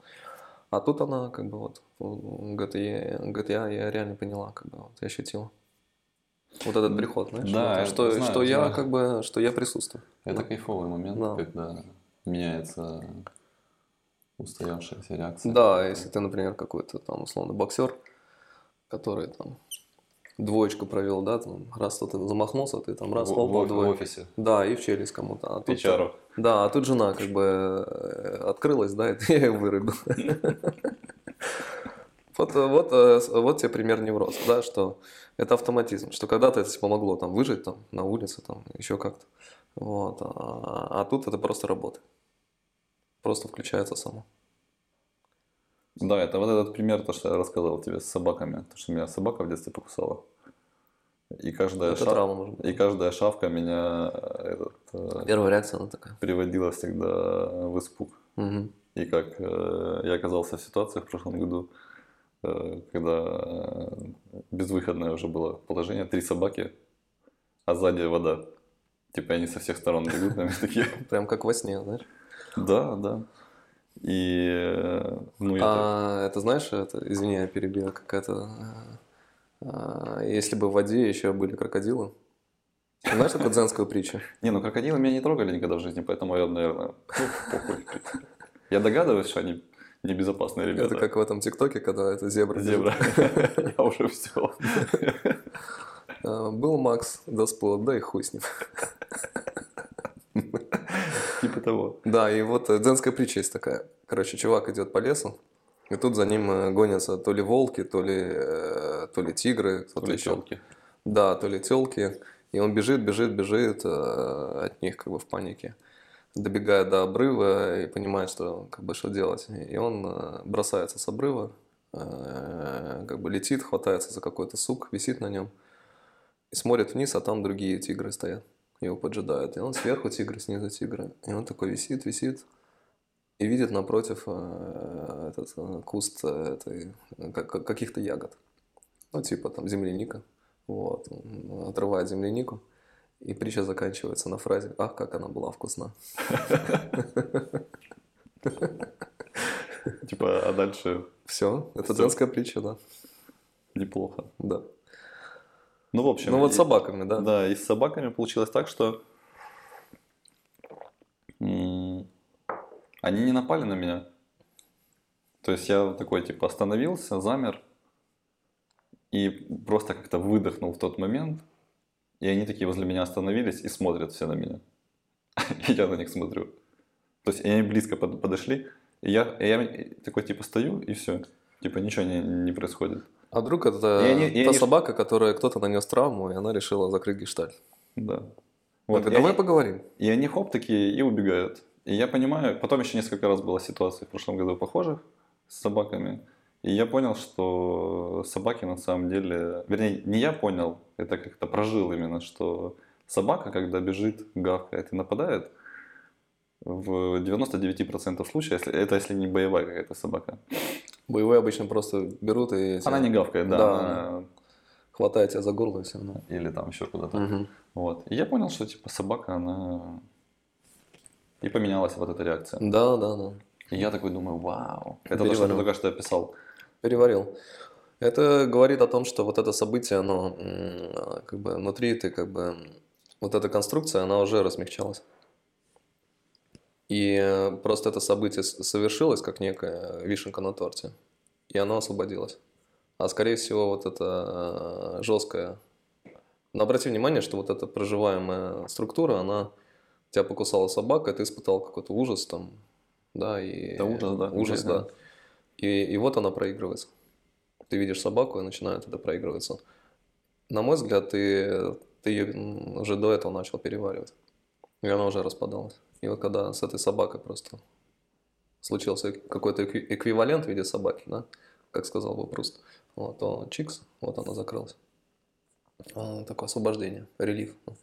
А тут она как бы вот, говорит, я, я реально поняла, как бы вот, я ощутила. Вот этот приход, знаешь, Да, вот, я что, знаю, что я знаю. как бы, что я присутствую. Это Да. кайфовый момент, Да. когда меняется устоявшаяся реакция. Да, если ты, например, какой-то там условно боксер, который там двоечку провел, да, там раз кто-то замахнулся, ты там раз в, хлопнул в- офисе. Да, и в челюсть кому-то. А тут, Печару. да, а тут жена как бы э, открылась, да, и ты ее вырубил. (laughs) Вот, э, вот, э, вот тебе пример невроза, да, что это автоматизм, что когда-то это помогло там выжить там на улице, там еще как-то, вот, а, а тут это просто работает, просто включается само. Да, это вот этот пример, то, что я рассказывал тебе с собаками. То, что меня собака в детстве покусала. И каждая, Это шав- травма может быть. и каждая шавка меня э, этот, Первая реакция она такая. приводила всегда в испуг. Мгм. И как э, я оказался в ситуациях в прошлом году, когда э, безвыходное уже было положение, три собаки, а сзади вода. Типа они со всех сторон бегут, на такие. (laughs) Прям как во сне, знаешь. Да, да. И э, ну так- А это знаешь, это, извини, я перебил, какая-то... а, Если бы в воде еще были крокодилы. Знаешь такую дзенскую притчу? (laughs) Не, ну крокодилы меня не трогали никогда в жизни, поэтому я, наверное, ну, похуй. (laughs) Я догадываюсь, что они небезопасные ребята. Это как в этом ТикТоке, когда это зебра. зебра. (laughs) Я уже все. А, Был Макс, да сплот, да и хуй с ним. Типа того. Да, и вот э, дзенская притча есть такая. Короче, чувак идет по лесу, и тут за ним э, гонятся то ли волки, то ли, э, то ли тигры, кто-то еще. Телки. Да, то ли телки. И он бежит, бежит, бежит э, от них как бы в панике. Добегает до обрыва и понимает, что как бы что делать. И он э, бросается с обрыва, э, как бы летит, хватается за какой-то сук, висит на нем. И смотрит вниз, а там другие тигры стоят. Его поджидают. И он сверху тигры, снизу тигры. И он такой висит, висит. И видит напротив э, этот куст этой, как- как- каких-то ягод. Ну, типа там земляника. Вот. Он отрывает землянику. И притча заканчивается на фразе «Ах, как она была вкусна». (laughs) Типа, а дальше Все, это Всё. дзенская притча, да. неплохо. да. Ну, в общем. Ну вот с собаками, да. Да, и с собаками получилось так, что они не напали на меня. То есть я такой, типа, остановился, замер и просто как-то выдохнул в тот момент. И они такие возле меня остановились и смотрят все на меня. И (laughs) я на них смотрю. То есть они близко под- подошли. И я, и я такой, типа, стою, и все. Типа, ничего не, не происходит. А вдруг это И они- и та они- собака, которая кто-то нанес травму, и она решила закрыть гештальт. Да. Вот, и давай они- поговорим. И они хоп такие и убегают. И я понимаю, потом еще несколько раз была ситуация в прошлом году похожих с собаками. И я понял, что собаки на самом деле... Вернее, не я понял, это как-то прожил именно, что собака, когда бежит, гавкает и нападает, в 99% случаев, если, это если не боевая какая-то собака, Боевые обычно просто берут и она не гавкает, да, Да. она- хватает тебя за горло все. или там еще куда-то. Вот. И я понял, что типа собака, она... И поменялась вот эта реакция. Да, да, да. И я такой думаю, вау. Это то, что ты Переварил. только что описал. Переварил. Это говорит о том, что вот это событие, оно м, как бы внутри ты как бы вот эта конструкция, она уже размягчалась. И э, просто это событие совершилось как некая вишенка на торте, и оно освободилось. А скорее всего вот это жесткое. Но обрати внимание, что вот эта проживаемая структура, она тебя покусала собака, и ты испытал какой-то ужас там, да, и Это ужас, да, ужас, да. И, и вот она проигрывается. Ты видишь собаку, и начинает это проигрываться. На мой взгляд, ты, ты ее уже до этого начал переваривать. И она уже распадалась. И вот когда с этой собакой просто случился какой-то экви- эквивалент в виде собаки, да, как сказал бы Пруст, вот, то чикс, вот она закрылась. А, такое освобождение, релиф. ну.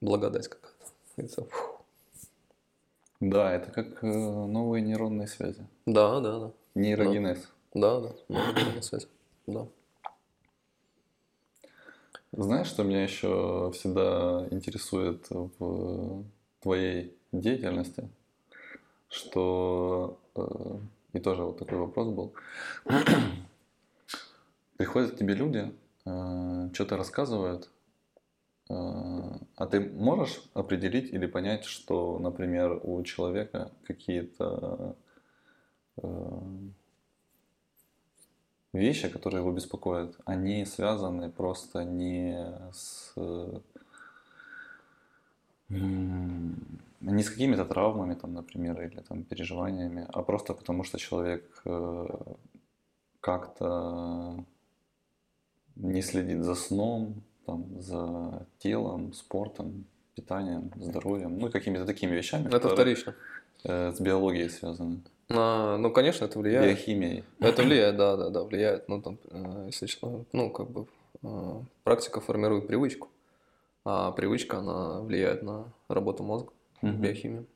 Благодать какая-то. Да, это как э, новые нейронные связи. Да, да, да. Нейрогенез. Да, да, на связи. Да. Знаешь, что меня еще всегда интересует в твоей деятельности? Что э, и тоже вот такой вопрос был. (clears throat) Приходят к тебе люди, что-то рассказывают, э, а ты можешь определить или понять, что, например, у человека какие-то э, вещи, которые его беспокоят, они связаны просто не с не с какими-то травмами, там, например, или там переживаниями, а просто потому, что человек э, как-то не следит за сном, там, за телом, спортом, питанием, здоровьем, ну какими-то такими вещами, Это которые, вторично. э, с биологией связаны, А, ну, конечно, это влияет. биохимией. Это влияет, да, да, да, влияет. Ну, там, э, если человек, ну, как бы, э, практика формирует привычку, а привычка, она влияет на работу мозга, Мгм. биохимию.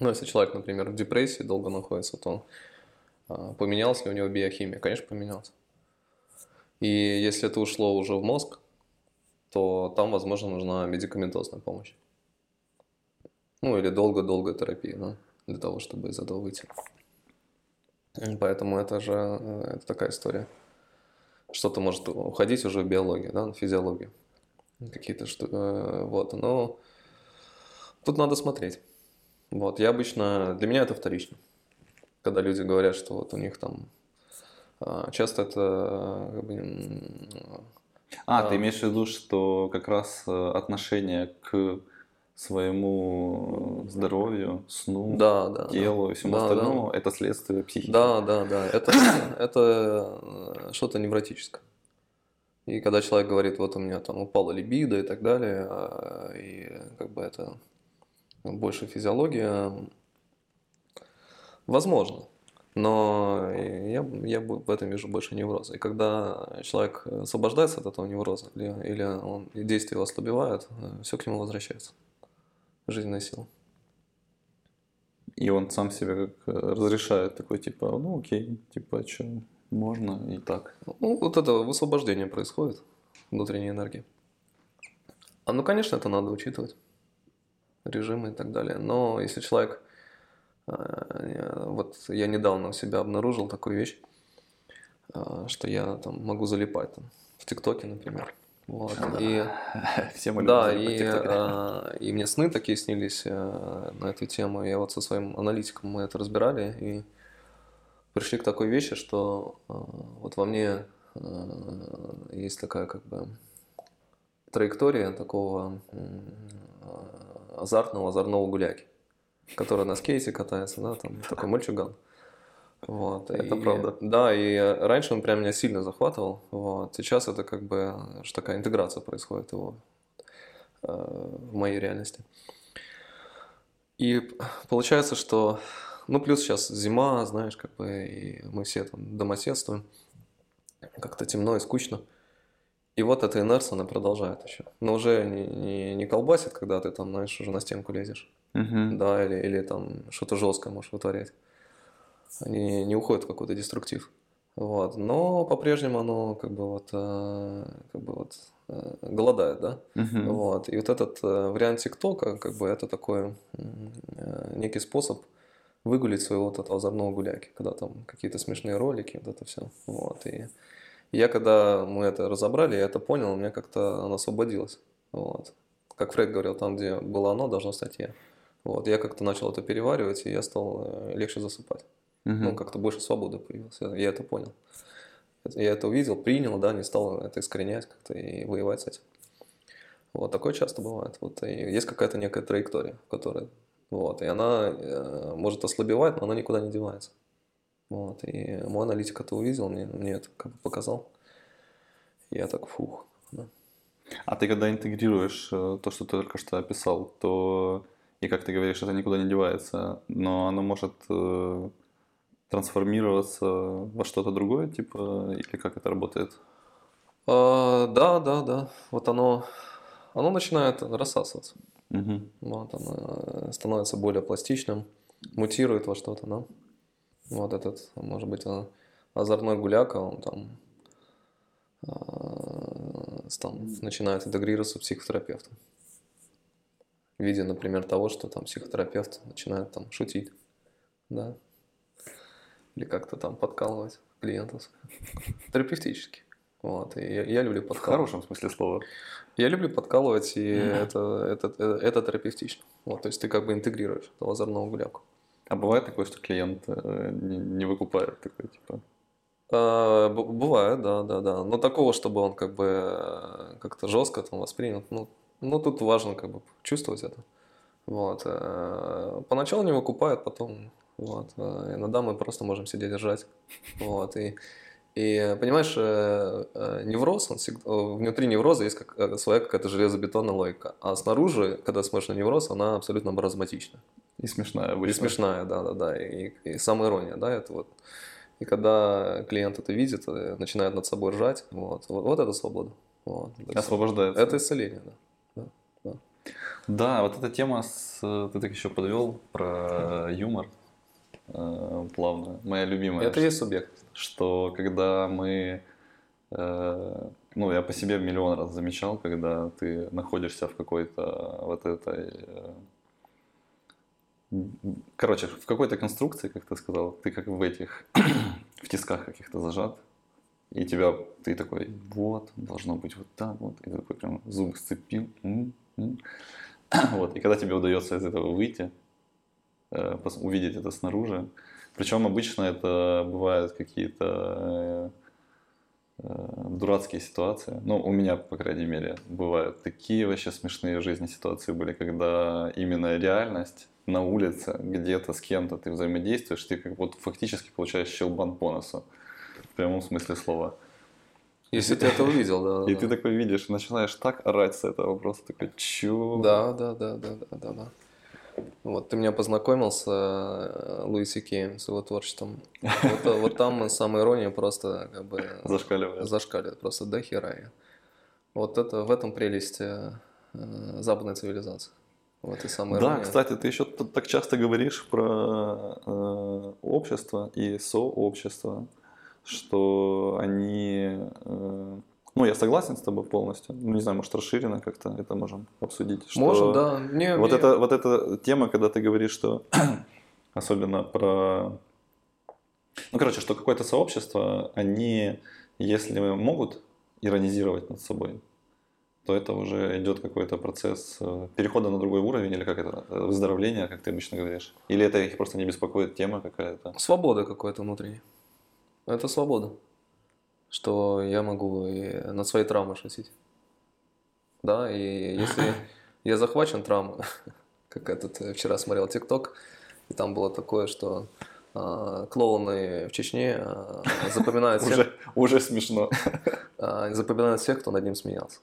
Ну, если человек, например, в депрессии долго находится, то а, поменялась ли у него биохимия? Конечно, поменялась. И если это ушло уже в мозг, то там, возможно, нужна медикаментозная помощь. Ну, или долго-долгая терапия, да, для того, чтобы из этого выйти. Поэтому это же э, это такая история. Что-то может уходить уже в биологию, да, в физиологию. Какие-то что, э, вот, но тут надо смотреть. Вот, я обычно, для меня это вторично. Когда люди говорят, что вот у них там а, часто это э, как бы, А, Да. ты имеешь в виду, что как раз э, отношение к своему здоровью, сну, да, да, да. телу и всему Да, да. остальному это следствие психики. Да, да, да. Это, (coughs) это э, что-то невротическое. И когда человек говорит, вот у меня там упала либидо и так далее, а, и как бы это больше физиология, возможно. Но я, я в этом вижу больше невроза. И когда человек освобождается от этого невроза, или, или он, действия его ослабевают, все к нему возвращается. Жизненная сила. И он сам себе как э, разрешает такой, типа, ну окей, типа, что, можно и так. Ну, вот это высвобождение происходит внутренней энергии. А ну, конечно, это надо учитывать. Режимы и так далее. Но если человек... э, Вот я недавно у себя обнаружил такую вещь, э, что я там могу залипать там, в ТикТоке, например. Вот. И, (laughs) Все мы да, и, а, и мне сны такие снились э, на эту тему. Я вот со своим аналитиком мы это разбирали и пришли к такой вещи, что э, вот во мне э, есть такая как бы траектория такого э, азартного, озорного гуляки, который на скейте катается, да, там такой мальчуган. Вот, Это и- правда. Да, и э, раньше он прям меня сильно захватывал, вот, сейчас это как бы э, такая интеграция происходит его э, в моей реальности. И получается, что, ну, плюс сейчас зима, знаешь, как бы, и мы все там домоседствуем, как-то темно и скучно. И вот эта инерция, она продолжает еще. Но уже не, не, не колбасит, когда ты там, знаешь, уже на стенку лезешь. Мгм. Да, или, или там что-то жесткое можешь вытворять. Они не уходят в какой-то деструктив. Вот. Но по-прежнему оно как бы вот, э, как бы вот э, голодает, да? Мгм. Вот. И вот этот э, вариант ТикТока, как бы это такой некий способ выгулить своего вот этого озорного гуляки, когда там какие-то смешные ролики, вот это все. Вот. И я когда мы это разобрали, я это понял, у меня как-то оно освободилось. Вот. Как Фрейд говорил, там, где было оно, должно стать я. Вот. Я как-то начал это переваривать, и я стал э, легче засыпать. Мгм. Ну, как-то больше свободы появилось. Я, я это понял. Я это увидел, принял, да, не стал это искоренять как-то и воевать с этим. Вот такое часто бывает. Вот и есть какая-то некая траектория, которая, вот, и она э, может ослабевать, но она никуда не девается. Вот, и мой аналитик это увидел, мне, мне это как бы показал. Я так, фух. да. А ты когда интегрируешь э, то, что ты только что описал, то и как ты говоришь, это никуда не девается, но оно может э, трансформироваться во что-то другое, типа, или как это работает? А, да, да, да. Вот оно, оно начинает рассасываться. Мгм. Вот, оно э, становится более пластичным, мутирует во что-то, да. Вот этот, может быть, озорной гуляка, он там, э, там начинает интегрироваться в психотерапевта. В виде, например, того, что там психотерапевт начинает там шутить, да. Или как-то там подкалывать клиентов. (laughs) Терапевтически. Вот, и я, я люблю В подкалывать. хорошем смысле слова. Я люблю подкалывать, и это, это, это, это терапевтично. Вот, то есть ты как бы интегрируешь этого озорного гуляку. А бывает такое, что клиент э, не, не выкупает такой, типа, А, бывает, да, да, да. Но такого, чтобы он как бы э, как-то жестко там воспринял, ну, ну тут важно как бы чувствовать это. Вот. Поначалу не выкупает, потом вот. Иногда мы просто можем сидеть и ржать. Вот. И, и понимаешь, э, э, невроз, он всегда, э, внутри невроза есть как, своя какая-то железобетонная логика. А снаружи, когда смотришь на невроз, она абсолютно маразматична. и смешная И обычно. смешная, да, да, да. И, и самая ирония, да, это вот. И когда клиент это видит, начинает над собой ржать, вот, вот, вот это свобода. Вот, это, Освобождается. это исцеление, да. Да, вот эта тема, с, ты так еще подвел про юмор плавно. Моя любимая. Это есть субъект. что когда мы, э, ну, я по себе миллион раз замечал, когда ты находишься в какой-то вот этой, э, короче, в какой-то конструкции, как ты сказал, ты как в этих, (coughs) в тисках каких-то зажат, и тебя, ты такой, вот, должно быть вот так вот, и ты такой прям зуб сцепил, (coughs) вот, и когда тебе удается из этого выйти, э, увидеть это снаружи, причем обычно это бывают какие-то э, э, дурацкие ситуации. Ну, у меня, по крайней мере, бывают такие вообще смешные в жизни ситуации были, когда именно реальность на улице, где-то с кем-то ты взаимодействуешь, ты как вот фактически получаешь щелбан по носу. В прямом смысле слова. Если ты это увидел, да. да, И да. ты такой видишь, начинаешь так орать с этого просто, такой, чё? Да, да, да, да, да, да, да. Вот ты меня познакомил с э, Луиси Кеем, с его творчеством. Вот, э, вот там (laughs) самая ирония просто как бы Зашкаливает. зашкаливает, просто до хера. Вот это в этом прелесть э, э, западной цивилизации. Вот и самая Да, кстати, ты еще так часто говоришь про э, общество и сообщество, что они... э, ну, я согласен с тобой полностью. Ну, не знаю, может, расширенно как-то это можем обсудить. Что Можем, да. Не, Вот, не- это, вот эта тема, когда ты говоришь, что (clears throat) особенно про... Ну, короче, что какое-то сообщество, они, если могут иронизировать над собой, то это уже идет какой-то процесс э, перехода на другой уровень, или как это, э, выздоровления, как ты обычно говоришь. Или это их просто не беспокоит тема какая-то. Свобода какой-то внутренняя. Это свобода. Что я могу и над своей травмой шутить. Да, и если (laughs) я захвачен травмой, (laughs) как этот э, вчера смотрел ТикТок, и там было такое, что а, клоуны в Чечне а, запоминают всех, Уже, уже смешно. (laughs) а, запоминают всех, кто над ним смеялся.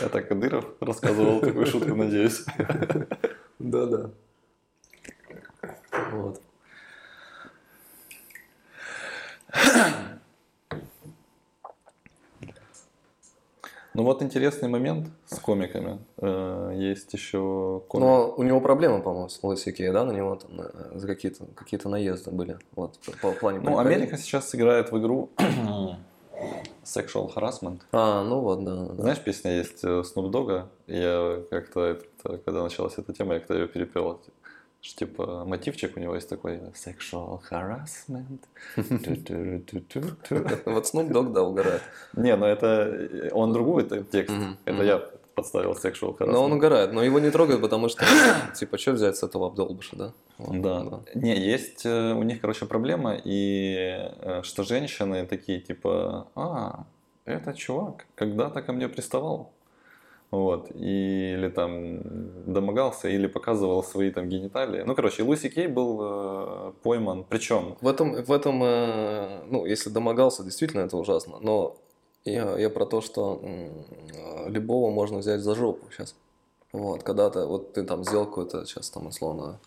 Это Кадыров рассказывал такую шутку, надеюсь. Да, да. Вот. Ну вот интересный момент с комиками. Э, Есть еще комик. Но у него проблемы, по-моему, с Луиси Кей, да, на него там э, за какие-то какие наезды были. Вот, по, по плане Ну. Америка сейчас играет в игру (clears throat) Sexual Harassment. А, ну вот, да. да. Знаешь, песня есть э, Snoop Dogg. Я как-то, когда началась эта тема, я как-то ее перепел. Что, типа, мотивчик у него есть такой Sexual Harassment. (laughs) Вот Snoop Dogg, да, угорает. Не, ну это он другой текст. Это я подставил Sexual Harassment. Но он угорает, но его не трогают, потому что, (coughs) типа, что взять с этого обдолбыша, да? Да. Не, есть э, у них, короче, проблема, и э, что женщины такие, типа, а, этот чувак когда-то ко мне приставал. Вот, и- или там домогался, или показывал свои там гениталии. Ну, короче, Луси Кей был э, пойман. Причем, В этом, в этом, э, ну, если домогался, действительно это ужасно. Но я, я про то, что э, любого можно взять за жопу сейчас. Вот, когда-то, вот ты там сделал какой-то, сейчас там условно,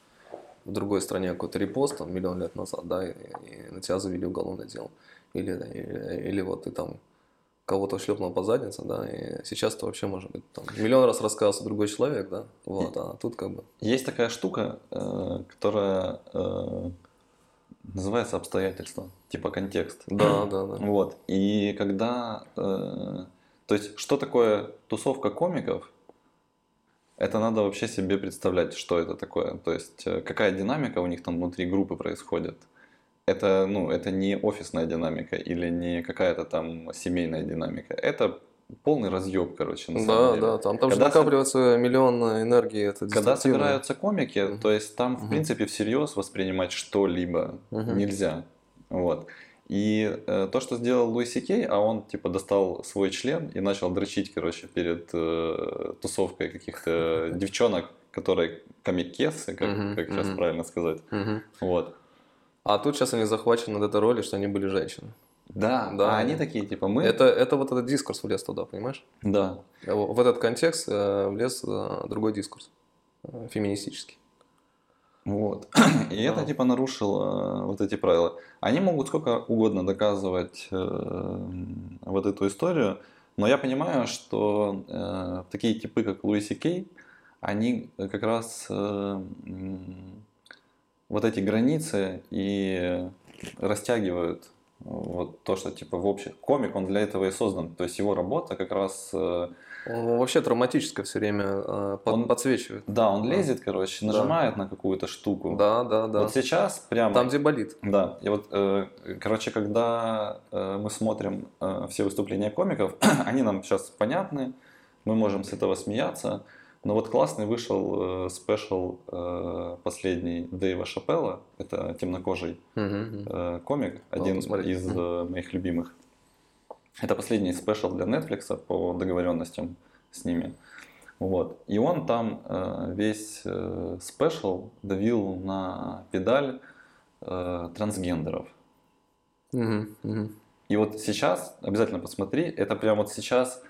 в другой стране какой-то репост, там, миллион лет назад, да, и, и на тебя завели уголовное дело. Или, или, или вот ты там кого-то шлепнул по заднице, да, и сейчас это вообще может быть там миллион раз рассказался другой человек, да, вот, а тут как бы есть такая штука, э, которая э, называется обстоятельства, типа контекст. да, да, да. Вот. И когда... э, то есть, что такое тусовка комиков, это надо вообще себе представлять, что это такое. То есть, какая динамика у них там внутри группы происходит. Это, ну, это не офисная динамика или не какая-то там семейная динамика. Это полный разъеб, короче, на Да, самом деле. да, там, там же Когда со- накапливается миллион энергии. Это Когда собираются комики, Мгм. то есть там, в Мгм. принципе, всерьез воспринимать что-либо Мгм. нельзя. Вот. И э, то, что сделал Луиси Кей, а он, типа, достал свой член и начал дрочить, короче, перед э, тусовкой каких-то (laughs) девчонок, которые комикесы, как, сейчас правильно сказать. Вот. А тут сейчас они захвачены над этой ролью, что они были женщины. Да, Да. а они такие, типа, мы... Это, это вот этот дискурс влез туда, понимаешь? Да. В в этот контекст э, влез э, другой дискурс, э, феминистический. Вот. (clears throat) И это Да. типа нарушило э, вот эти правила. Они могут сколько угодно доказывать э, вот эту историю, но я понимаю, что э, такие типы, как Луиси Кей, они как раз э, вот эти границы и растягивают вот то, что типа в общем комик, он для этого и создан. То есть его работа как раз э, Он вообще травматическое все время э, под- Он- подсвечивает. да, он Да. лезет, короче, Да. нажимает на какую-то штуку. Да, да, да. Вот сейчас прямо Там, где болит. Да, и вот, э, короче, когда э, мы смотрим э, все выступления комиков, (clears throat) они нам сейчас понятны, мы можем с этого смеяться, но вот классный вышел э, special э, последний Дэйва Шапелла, это темнокожий мгм. э, комик, один посмотреть. из э, моих любимых. Это последний special для Netflix по договоренностям с ними. Вот. И он там э, весь э, special давил на педаль э, трансгендеров. Мгм, мгм. И вот сейчас, обязательно посмотри, это прям вот сейчас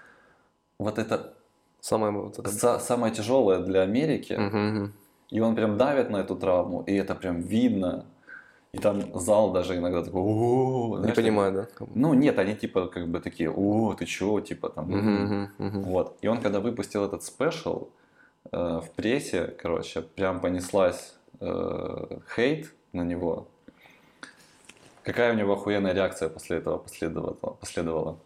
вот это Самое вот это. са- самое тяжелое для Америки. И он прям давит на эту травму, и это прям видно. И там зал даже иногда такой, «О-о-о», Не понимаю, да? Ну, нет, они типа как бы такие, о, ты чё, типа там. Вот. И он, когда выпустил этот спешл, э, в прессе, короче, прям понеслась э, хейт на него. Какая у него охуенная реакция после этого последовала? последовала?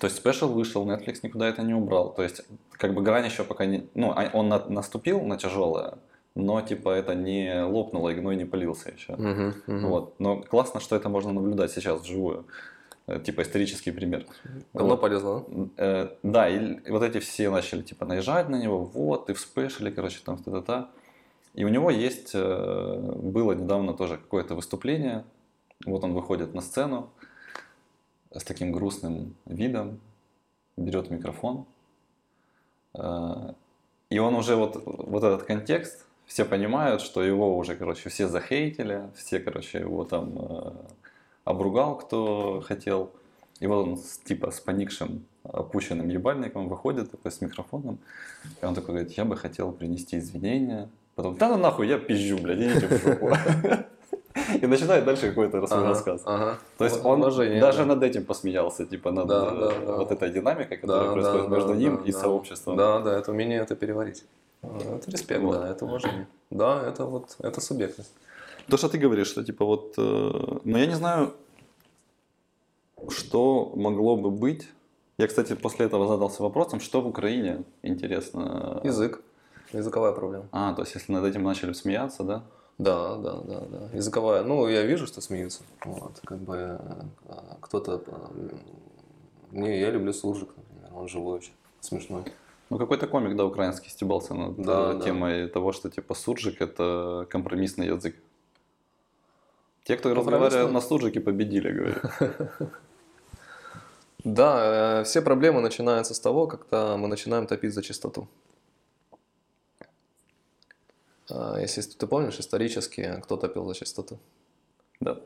То есть спешл вышел, Netflix никуда это не убрал. То есть, как бы грань еще пока не... Ну, а- он на- наступил на тяжелое, но типа это не лопнуло и гной не полился еще. Мгм, мгм. Вот. Но классно, что это можно наблюдать сейчас вживую. Э, Типа исторический пример. Давно Вот. полезло, да? Э, да, и вот эти все начали типа наезжать на него, вот, ты в спешле, короче, там та-та-та. И у него есть, э, было недавно тоже какое-то выступление, вот он выходит на сцену с таким грустным видом, берет микрофон, э, и он уже вот, вот этот контекст, все понимают, что его уже, короче, все захейтили, все, короче, его там э, обругал, кто хотел. И вот он типа с поникшим, опущенным ебальником выходит такой с микрофоном. И он такой говорит, я бы хотел принести извинения. Потом, да ну нахуй, я пизжу, блядь, идите в жопу. (laughs) И начинает дальше какой-то свой Ага, рассказ. Ага. То есть он Уважение, даже да. над этим посмеялся, типа над Да, э, да, да. вот этой динамикой, которая Да, происходит да, между да, ним да, и да. сообществом. Да, да, это умение это переварить. А, Это респект, Вот. да, это уважение. Да, это вот, это субъектность. То, что ты говоришь, что типа вот... э, но я не знаю, что могло бы быть. Я, кстати, после этого задался вопросом, что в Украине, интересно. Язык. Языковая проблема. А, то есть если над этим начали смеяться, да? Да, да, да, да. Языковая. Ну, я вижу, что смеются. Вот, как бы э, кто-то... э, Не, я люблю Суржик, например. Он живой очень. Смешной. Ну, какой-то комик, да, украинский стебался над Да, э, да. темой того, что типа суржик это компромиссный язык. Те, кто разговаривает на суржике, победили, говорят. (laughs) Да, все проблемы начинаются с того, когда мы начинаем топить за чистоту. А, Если ты помнишь, исторически кто топил за чистоту? Да.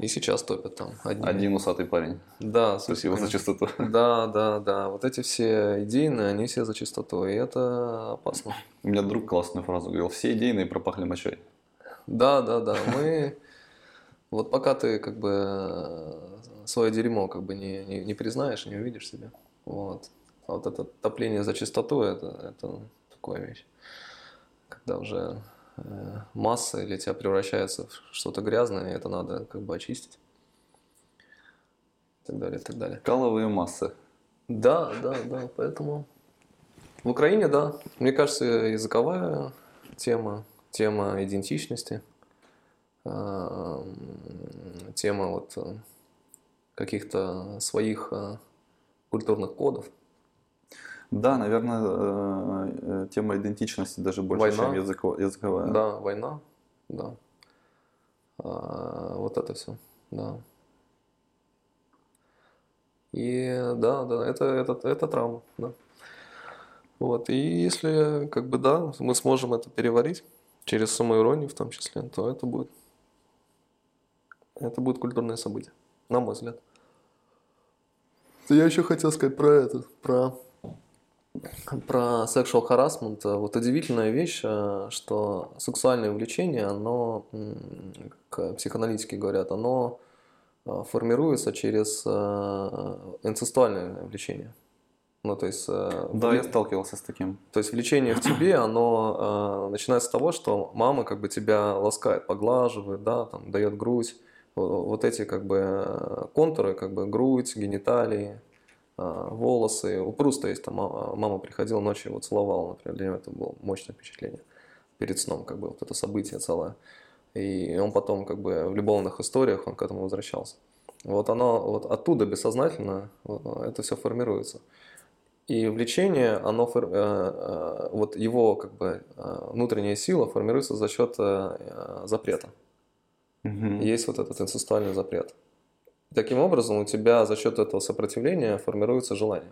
И сейчас топят там. Одни. Один усатый парень. Да, Спасибо за усиками. чистоту. Да, да, да. Вот эти все идейные, они все за чистоту. И это опасно. У меня друг классную фразу говорил. Все идейные пропахли мочой. Да, да, да. Мы (laughs) вот пока ты как бы э, свое дерьмо как бы не, не, не признаешь, не увидишь себя. Вот. А вот это топление за чистоту, это, это такая вещь. Когда уже э, масса или тебя превращается в что-то грязное, и это надо как бы очистить. И так далее, и так далее. Каловые массы. Да, да, да, поэтому в Украине, да, мне кажется, языковая тема, тема идентичности, м, тема вот э, каких-то своих э, культурных кодов. Да, наверное, э, э, тема идентичности даже больше, Война. чем языко- языковая. Да, война, да. А, вот это все, да. И да, да, это, это, это травма, да. Вот, и если, как бы, да, мы сможем это переварить, через самоиронию в том числе, то это будет, это будет культурное событие, на мой взгляд. Я еще хотел сказать про это, про про sexual harassment. э, Вот удивительная вещь, э, что сексуальное влечение, оно, как психоаналитики говорят, оно э, формируется через инцестуальное влечение. Ну, то есть, Да, я сталкивался с таким. то есть влечение в тебе, оно э, начинается с того, что мама как бы тебя ласкает, поглаживает, да, там, дает грудь. Во- Вот эти как бы контуры, как бы грудь, гениталии, волосы. У Пруста есть там мама, мама приходила ночью его целовала, например, для него это было мощное впечатление. Перед сном как бы вот это событие целое. И он потом как бы в любовных историях он к этому возвращался. Вот оно вот оттуда бессознательно вот, это все формируется. И влечение, оно, э, э, вот его как бы э, внутренняя сила формируется за счет э, э, запрета. Мгм. Есть вот этот инцестуальный запрет. Таким образом, у тебя за счет этого сопротивления формируется желание.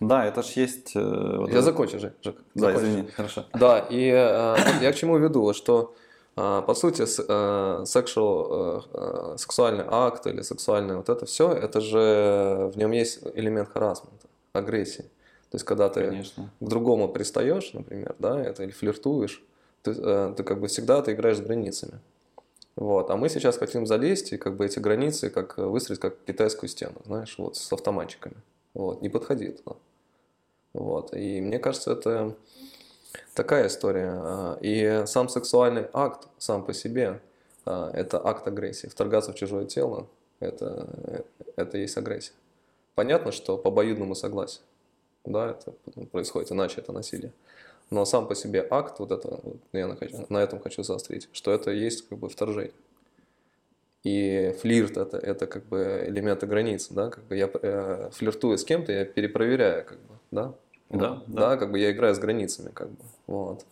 Да, это ж есть... э, вот Я это- закончу, Жек. Жек, Да, закончу. извини, хорошо. Да, и э, я к чему веду, что э, по сути с- э, sexual, э, э, сексуальный акт или сексуальное вот это все, это же в нем есть элемент харасмента, агрессии. То есть когда ты Конечно. к другому пристаешь, например, да, это или флиртуешь, ты, э, ты как бы всегда ты играешь с границами. Вот. А мы сейчас хотим залезть и как бы эти границы как э, выстроить как китайскую стену, знаешь, вот с автоматчиками. Вот. Не подходи туда. Вот. И мне кажется, это такая история. А, И сам сексуальный акт сам по себе а, это акт агрессии. Вторгаться в чужое тело это, это есть агрессия. Понятно, что по обоюдному согласию. Да, это происходит, иначе это насилие. Но сам по себе акт, вот это, вот я на, хочу- на этом хочу заострить, что это есть как бы вторжение. И флирт это, это как бы элементы границ, да, как бы я э, флиртую с кем-то, я перепроверяю, как бы, да, Да, да. да, как бы я играю с границами, как бы, вот,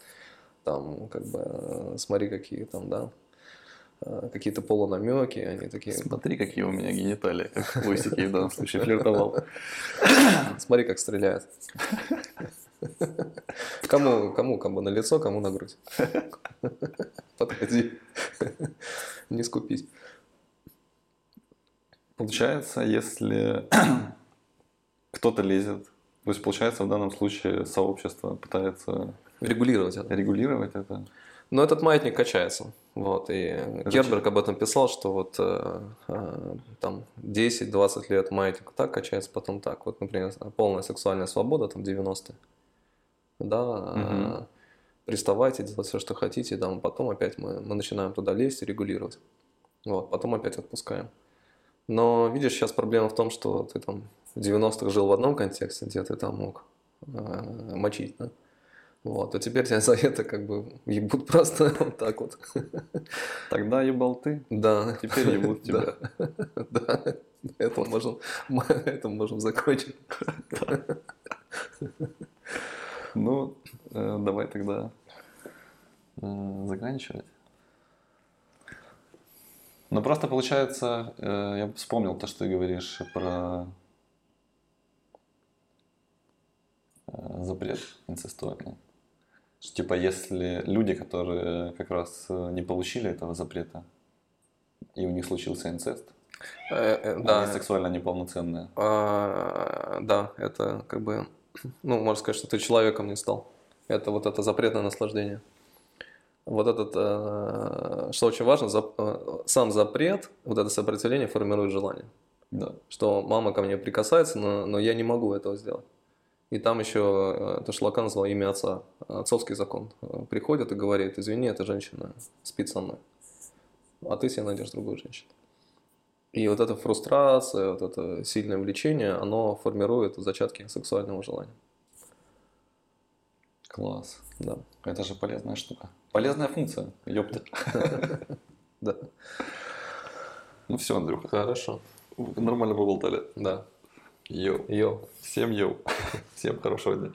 там, как бы, э, смотри, какие там, да, э, какие-то полунамеки, они такие, Смотри, какие у меня гениталии, как Лусики в данном случае флиртовал. смотри, как стреляет. (laughs) Кому, кому, кому на лицо, кому на грудь. (laughs) Подходи. (laughs) Не скупись. Получается, если (clears throat) кто-то лезет, то есть получается в данном случае сообщество пытается Регулировать это. регулировать это. Но этот маятник качается. Вот, и Герберг об этом писал, что вот э, э, там 10-20 лет маятник так качается, потом так. Вот, например, полная сексуальная свобода, там 90-е. Да, э, приставайте, делать все, что хотите, там, потом опять мы, мы начинаем туда лезть и регулировать. Вот, потом опять отпускаем. Но видишь, сейчас проблема в том, что ты там в 90-х жил в одном контексте, где ты там мог э, мочить, да? Вот, а теперь тебя (laughs) за это как бы ебут просто (laughs) вот так вот. Тогда ебал ты, Да. теперь ебут (laughs) тебя. Да. Да. На этом можем, этом можем закончить. Ну, э, давай тогда э, заканчивать. Ну, просто получается, э, я вспомнил то, что ты говоришь про запрет инцестуальный. Что, типа, если люди, которые как раз не получили этого запрета, и у них случился инцест, Э, э, они Да, сексуально неполноценные. А, да, это как бы, ну, можно сказать, что ты человеком не стал. Это вот это запретное наслаждение. Вот этот, э, что очень важно, э, сам запрет, вот это сопротивление формирует желание. Да. Что мама ко мне прикасается, но, но я не могу этого сделать. И там еще, э, это Шлака назвал имя отца, отцовский закон. Приходит и говорит, извини, эта женщина спит со мной, а ты себе найдешь другую женщину. И вот эта фрустрация, вот это сильное влечение, оно формирует зачатки сексуального желания. Класс. Да. Это же полезная штука. Полезная функция, ёпта. (laughs) Да. Ну все, Андрюха, Хорошо. нормально поболтали. Да. Йоу. Йо. Всем йоу. (laughs) Всем хорошего дня.